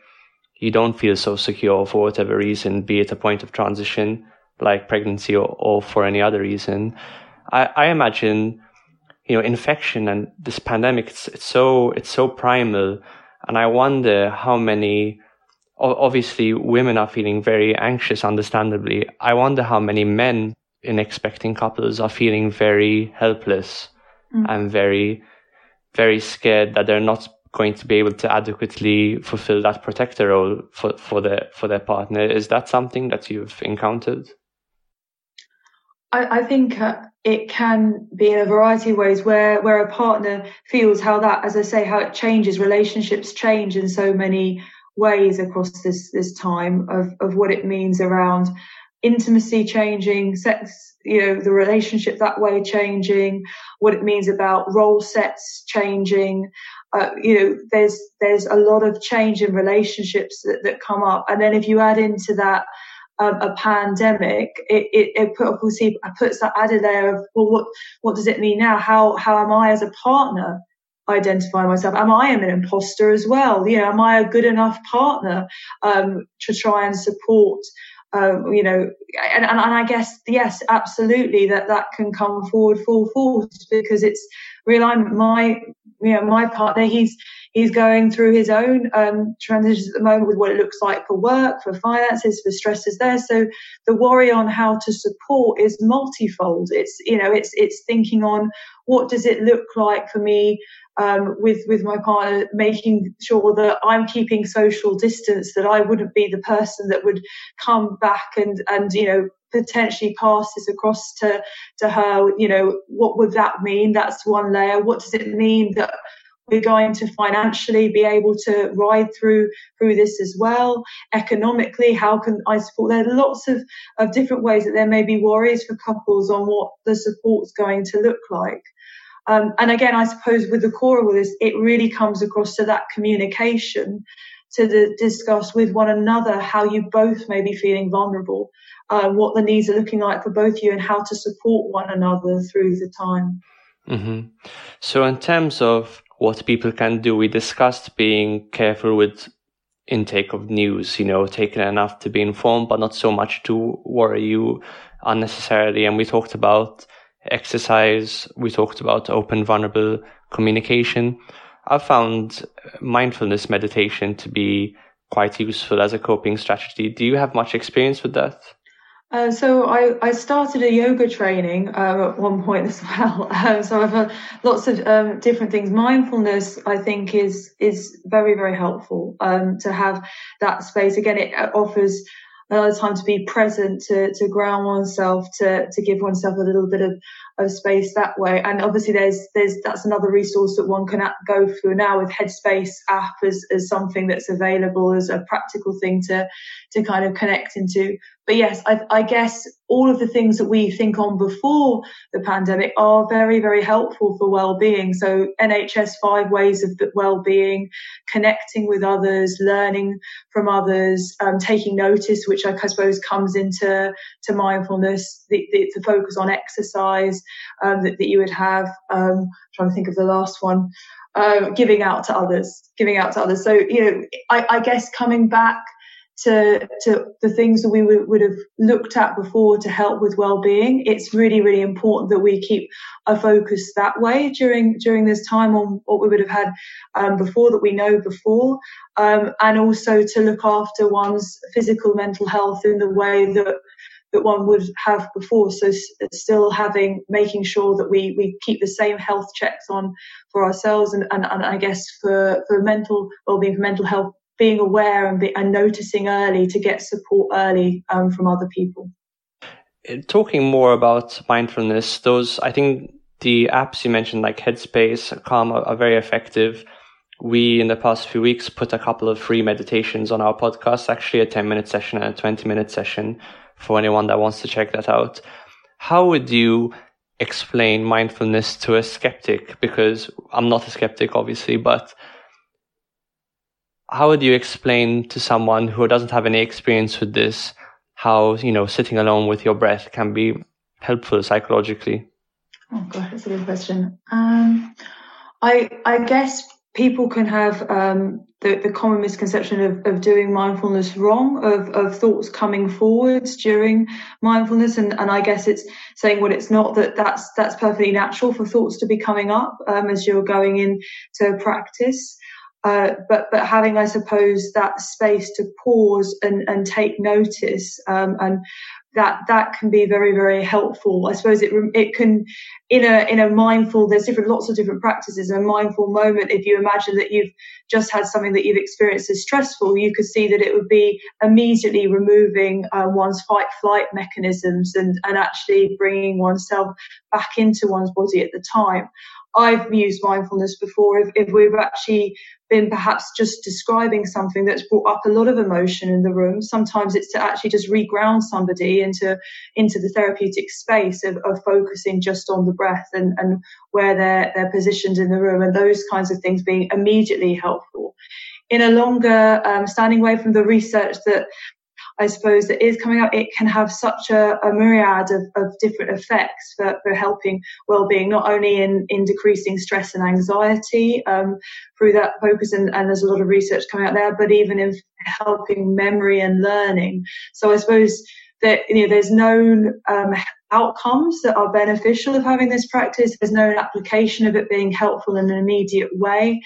you don't feel so secure for whatever reason, be it a point of transition like pregnancy or, or for any other reason. I, I imagine, you know, infection and this pandemic, it's, it's so, it's so primal. And I wonder how many, obviously women are feeling very anxious, understandably. I wonder how many men in expecting couples are feeling very helpless mm. and very, very scared that they're not going to be able to adequately fulfill that protector role for, for their for their partner. Is that something that you've encountered?
I, I think uh, it can be in a variety of ways where where a partner feels how that, as I say, how it changes. Relationships change in so many ways across this this time of of what it means around intimacy changing, sex, you know, the relationship that way changing, what it means about role sets changing. Uh, you know, there's there's a lot of change in relationships that, that come up, and then if you add into that um, a pandemic, it, it, it put, obviously puts that added layer of well, what what does it mean now? How how am I as a partner identify myself? Am I an imposter as well? You know, am I a good enough partner um, to try and support um, you know, and, and, I guess, yes, absolutely that that can come forward full force because it's real. I'm my, you know, my partner, he's, he's going through his own, um, transitions at the moment with what it looks like for work, for finances, for stresses there. So the worry on how to support is multifold. It's, you know, it's, it's thinking on what does it look like for me um, with with my partner, making sure that I'm keeping social distance, that I wouldn't be the person that would come back and and you know potentially pass this across to to her. You know, what would that mean? That's one layer. What does it mean that we're going to financially be able to ride through through this as well economically how can i support there are lots of of different ways that there may be worries for couples on what the support's going to look like um, and again, I suppose with the core of this, it really comes across to that communication to the, discuss with one another how you both may be feeling vulnerable, uh, what the needs are looking like for both you, and how to support one another through the time.
Mm-hmm. So, in terms of what people can do, we discussed being careful with intake of news, you know, taking enough to be informed, but not so much to worry you unnecessarily. And we talked about exercise. We talked about open, vulnerable communication. I've found mindfulness meditation to be quite useful as a coping strategy. Do you have much experience with that?
Uh, so I, I started a yoga training uh, at one point as well. Um, so I've had lots of um, different things. Mindfulness, I think, is is very very helpful um, to have that space. Again, it offers another time to be present, to, to ground oneself, to, to give oneself a little bit of, of space that way. And obviously there's, there's, that's another resource that one can go through now with Headspace app as, as something that's available as a practical thing to, to kind of connect into. But yes, I, I guess all of the things that we think on before the pandemic are very, very helpful for well-being. So NHS five ways of well-being, connecting with others, learning from others, um, taking notice, which I suppose comes into to mindfulness, the, the, the focus on exercise um, that, that you would have. Um, trying to think of the last one. Uh, giving out to others, giving out to others. So, you know, I, I guess coming back to, to the things that we would, would have looked at before to help with well-being. It's really, really important that we keep a focus that way during during this time on what we would have had um, before that we know before, um, and also to look after one's physical mental health in the way that that one would have before. So still having, making sure that we, we keep the same health checks on for ourselves and, and, and I guess for, for mental well-being, for mental health being aware and, be, and noticing early to get support early um, from other people.
Uh, talking more about mindfulness, those I think the apps you mentioned, like Headspace, Calm, are, are very effective. We, in the past few weeks, put a couple of free meditations on our podcast, actually a 10 minute session and a 20 minute session for anyone that wants to check that out. How would you explain mindfulness to a skeptic? Because I'm not a skeptic, obviously, but how would you explain to someone who doesn't have any experience with this how you know sitting alone with your breath can be helpful psychologically?
Oh god that's a good question. Um, i i guess people can have um, the, the common misconception of, of doing mindfulness wrong of, of thoughts coming forwards during mindfulness. And, and i guess it's saying what it's not that that's that's perfectly natural for thoughts to be coming up um, as you're going into practice uh, but but having, I suppose, that space to pause and, and take notice, um, and that that can be very very helpful. I suppose it it can in a in a mindful. There's different lots of different practices. In a mindful moment, if you imagine that you've just had something that you've experienced as stressful, you could see that it would be immediately removing uh, one's fight flight mechanisms and and actually bringing oneself back into one's body at the time. I've used mindfulness before if, if we've actually been perhaps just describing something that's brought up a lot of emotion in the room. Sometimes it's to actually just reground somebody into into the therapeutic space of, of focusing just on the breath and, and where they're they're positioned in the room and those kinds of things being immediately helpful. In a longer um, standing way from the research that I suppose that is coming up, it can have such a, a myriad of, of, different effects for, for helping well-being, not only in, in decreasing stress and anxiety um, through that focus, and, and, there's a lot of research coming out there, but even in helping memory and learning. So I suppose that you know there's known um, outcomes that are beneficial of having this practice. There's no application of it being helpful in an immediate way.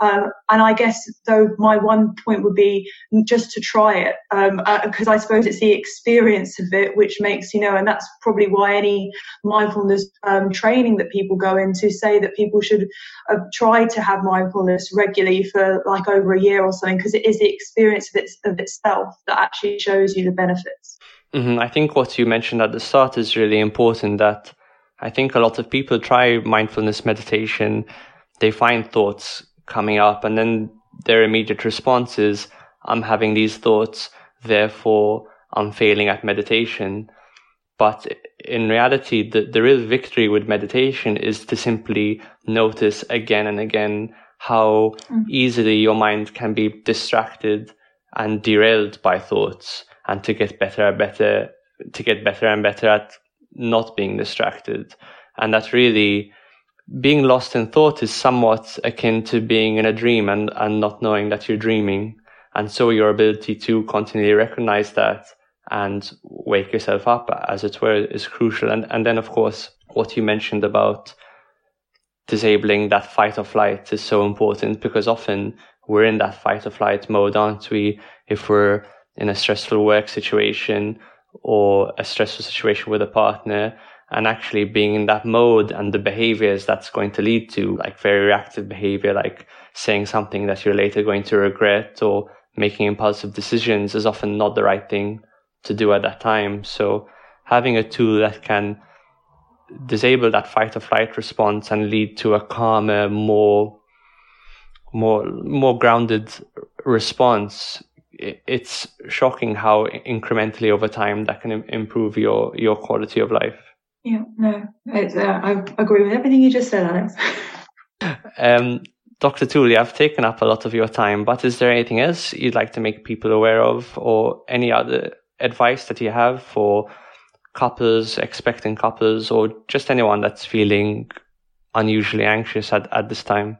Um, and I guess, though, my one point would be just to try it, because um, uh, I suppose it's the experience of it which makes, you know, and that's probably why any mindfulness um, training that people go into say that people should uh, try to have mindfulness regularly for like over a year or something, because it is the experience of, its, of itself that actually shows you the benefits.
Mm-hmm. I think what you mentioned at the start is really important that I think a lot of people try mindfulness meditation, they find thoughts coming up, and then their immediate response is, I'm having these thoughts, therefore I'm failing at meditation. But in reality, the, the real victory with meditation is to simply notice again and again how mm. easily your mind can be distracted and derailed by thoughts and to get better and better to get better and better at not being distracted. And that really being lost in thought is somewhat akin to being in a dream and, and not knowing that you're dreaming. And so your ability to continually recognize that and wake yourself up as it were is crucial. And and then of course what you mentioned about disabling that fight or flight is so important because often we're in that fight or flight mode aren't we? If we're in a stressful work situation or a stressful situation with a partner and actually being in that mode and the behaviors that's going to lead to like very reactive behavior like saying something that you're later going to regret or making impulsive decisions is often not the right thing to do at that time. So having a tool that can disable that fight or flight response and lead to a calmer more more more grounded response it's shocking how incrementally over time that can improve your your quality of life.
Yeah, no, uh, I agree with everything you just said, Alex.
um, Dr. Tooley, I've taken up a lot of your time, but is there anything else you'd like to make people aware of, or any other advice that you have for couples, expecting couples, or just anyone that's feeling unusually anxious at, at this time?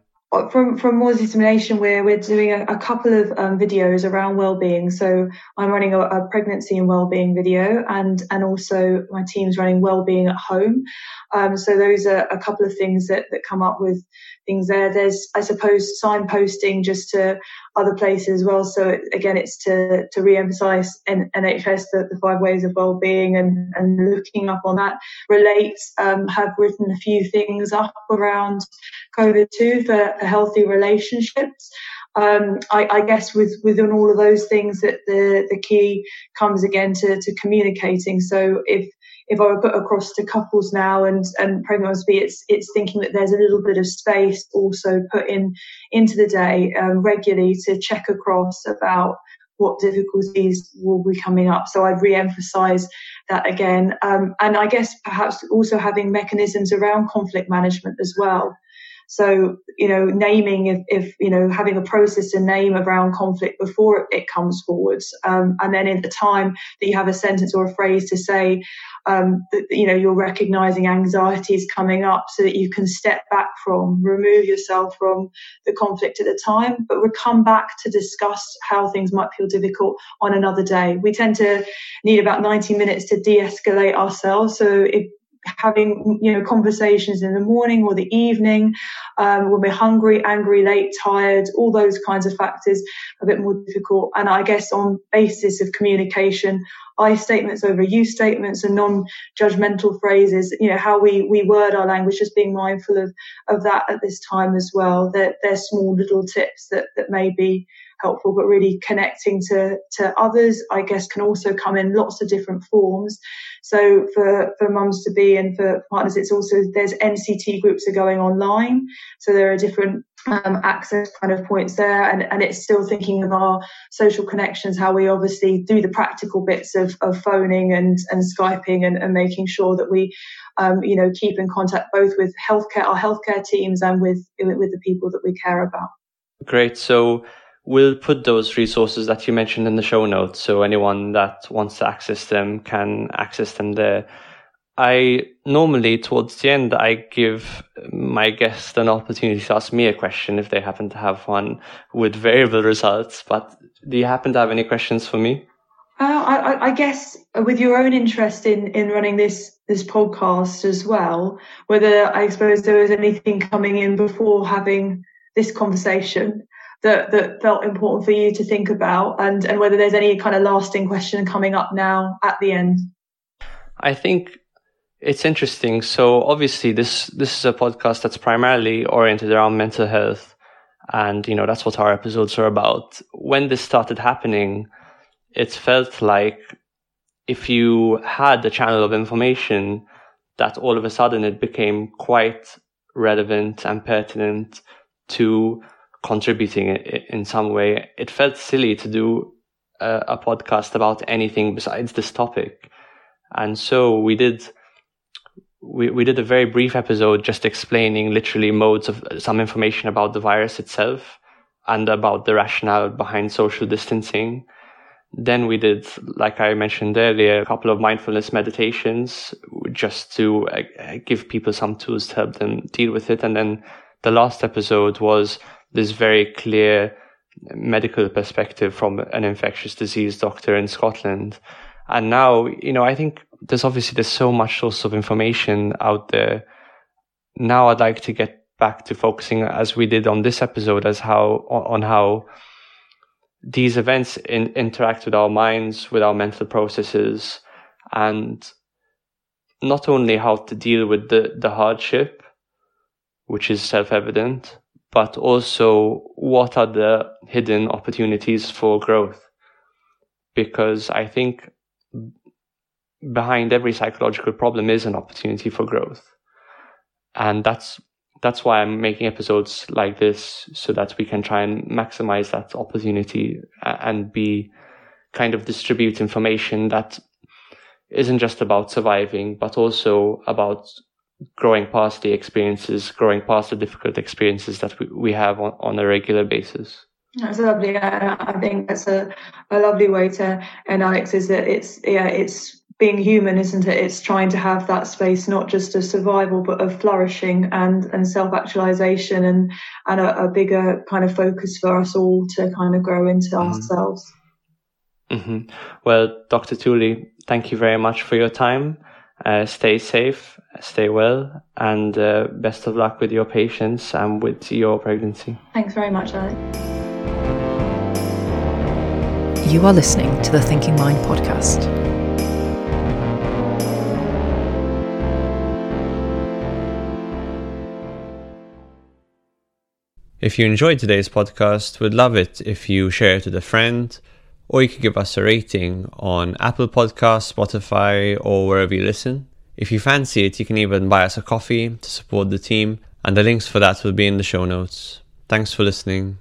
From from More Determination, we're we're doing a, a couple of um, videos around well-being. So I'm running a, a, pregnancy and well-being video, and and also my team's running well-being at home. Um, so those are a couple of things that that come up with things there. There's I suppose signposting just to other places as well. So it, again, it's to to re-emphasise NHS the, the five ways of well-being and and looking up on that. Relates um, have written a few things up around COVID too for, for healthy relationships. Um, I, I, guess with within all of those things that the the key comes again to, to communicating. So if if I were put across to couples now and and pregnant be it's it's thinking that there's a little bit of space also put in into the day um, regularly to check across about what difficulties will be coming up. So I'd re-emphasize that again. Um, and I guess perhaps also having mechanisms around conflict management as well. So, you know, naming if, if you know, having a process to name around conflict before it, comes forwards. Um, and then in the time that you have a sentence or a phrase to say, um, that, you know, you're recognizing anxiety is coming up so that you can step back from, remove yourself from the conflict at the time, but we come back to discuss how things might feel difficult on another day. We tend to need about 90 minutes to de-escalate ourselves. So if having you know conversations in the morning or the evening um, when we're hungry angry late tired all those kinds of factors a bit more difficult. And i guess on basis of communication i statements over you statements and non-judgmental phrases you know how we we word our language just being mindful of of that at this time as well that they're small little tips that that may be helpful, but really connecting to, to others, I guess, can also come in lots of different forms. So for, for mums to be and for partners, it's also, there's NCT groups are going online. So there are different um, access kind of points there and, and it's still thinking of our social connections how we obviously do the practical bits of, of phoning and, and skyping and, and making sure that we um, you know keep in contact both with healthcare our healthcare teams and with with the people that we care about
great so we'll put those resources that you mentioned in the show notes so anyone that wants to access them can access them there I normally, towards the end, I give my guest an opportunity to ask me a question if they happen to have one with variable results. But do you happen to have any questions for me?
Uh, I, I, guess with your own interest in, in running this this podcast as well, whether I suppose there was anything coming in before having this conversation that that felt important for you to think about, and and whether there's any kind of lasting question coming up now at the end.
I think it's interesting. So obviously this this is a podcast that's primarily oriented around mental health and you know that's what our episodes are about. When this started happening, it felt like if you had a channel of information that all of a sudden it became quite relevant and pertinent to contributing in some way. It felt silly to do a, a podcast about anything besides this topic. And so we did we, we did a very brief episode just explaining literally modes of some information about the virus itself and about the rationale behind social distancing. Then we did, like I mentioned earlier, a couple of mindfulness meditations just to uh, give people some tools to help them deal with it. And then the last episode was this very clear medical perspective from an infectious disease doctor in Scotland. And now, you know, I think there's obviously there's so much source of information out there. Now I'd like to get back to focusing as we did on this episode as how on how these events in, interact with our minds, with our mental processes, and not only how to deal with the, the hardship, which is self-evident, but also what are the hidden opportunities for growth. Because I think behind every psychological problem is an opportunity for growth. And that's that's why I'm making episodes like this so that we can try and maximize that opportunity and be kind of distribute information that isn't just about surviving, but also about growing past the experiences, growing past the difficult experiences that we, we have on, on a regular basis.
That's lovely. I, I think that's a, a lovely way to and Alex is that it's yeah it's being human, isn't it? It's trying to have that space not just of survival, but of flourishing and, and self actualization and, and a, a, bigger kind of focus for us all to kind of grow into mm-hmm. ourselves.
Mm-hmm. Well, Dr. Tooley, thank you very much for your time. Uh, stay safe, stay well, and uh, best of luck with your patients and with your pregnancy.
Thanks very much, Alex.
You are listening to the Thinking Mind podcast.
If you enjoyed today's podcast, we'd love it if you share it with a friend, or you could give us a rating on Apple Podcasts, Spotify, or wherever you listen. If you fancy it, you can even buy us a coffee to support the team, and the links for that will be in the show notes. Thanks for listening.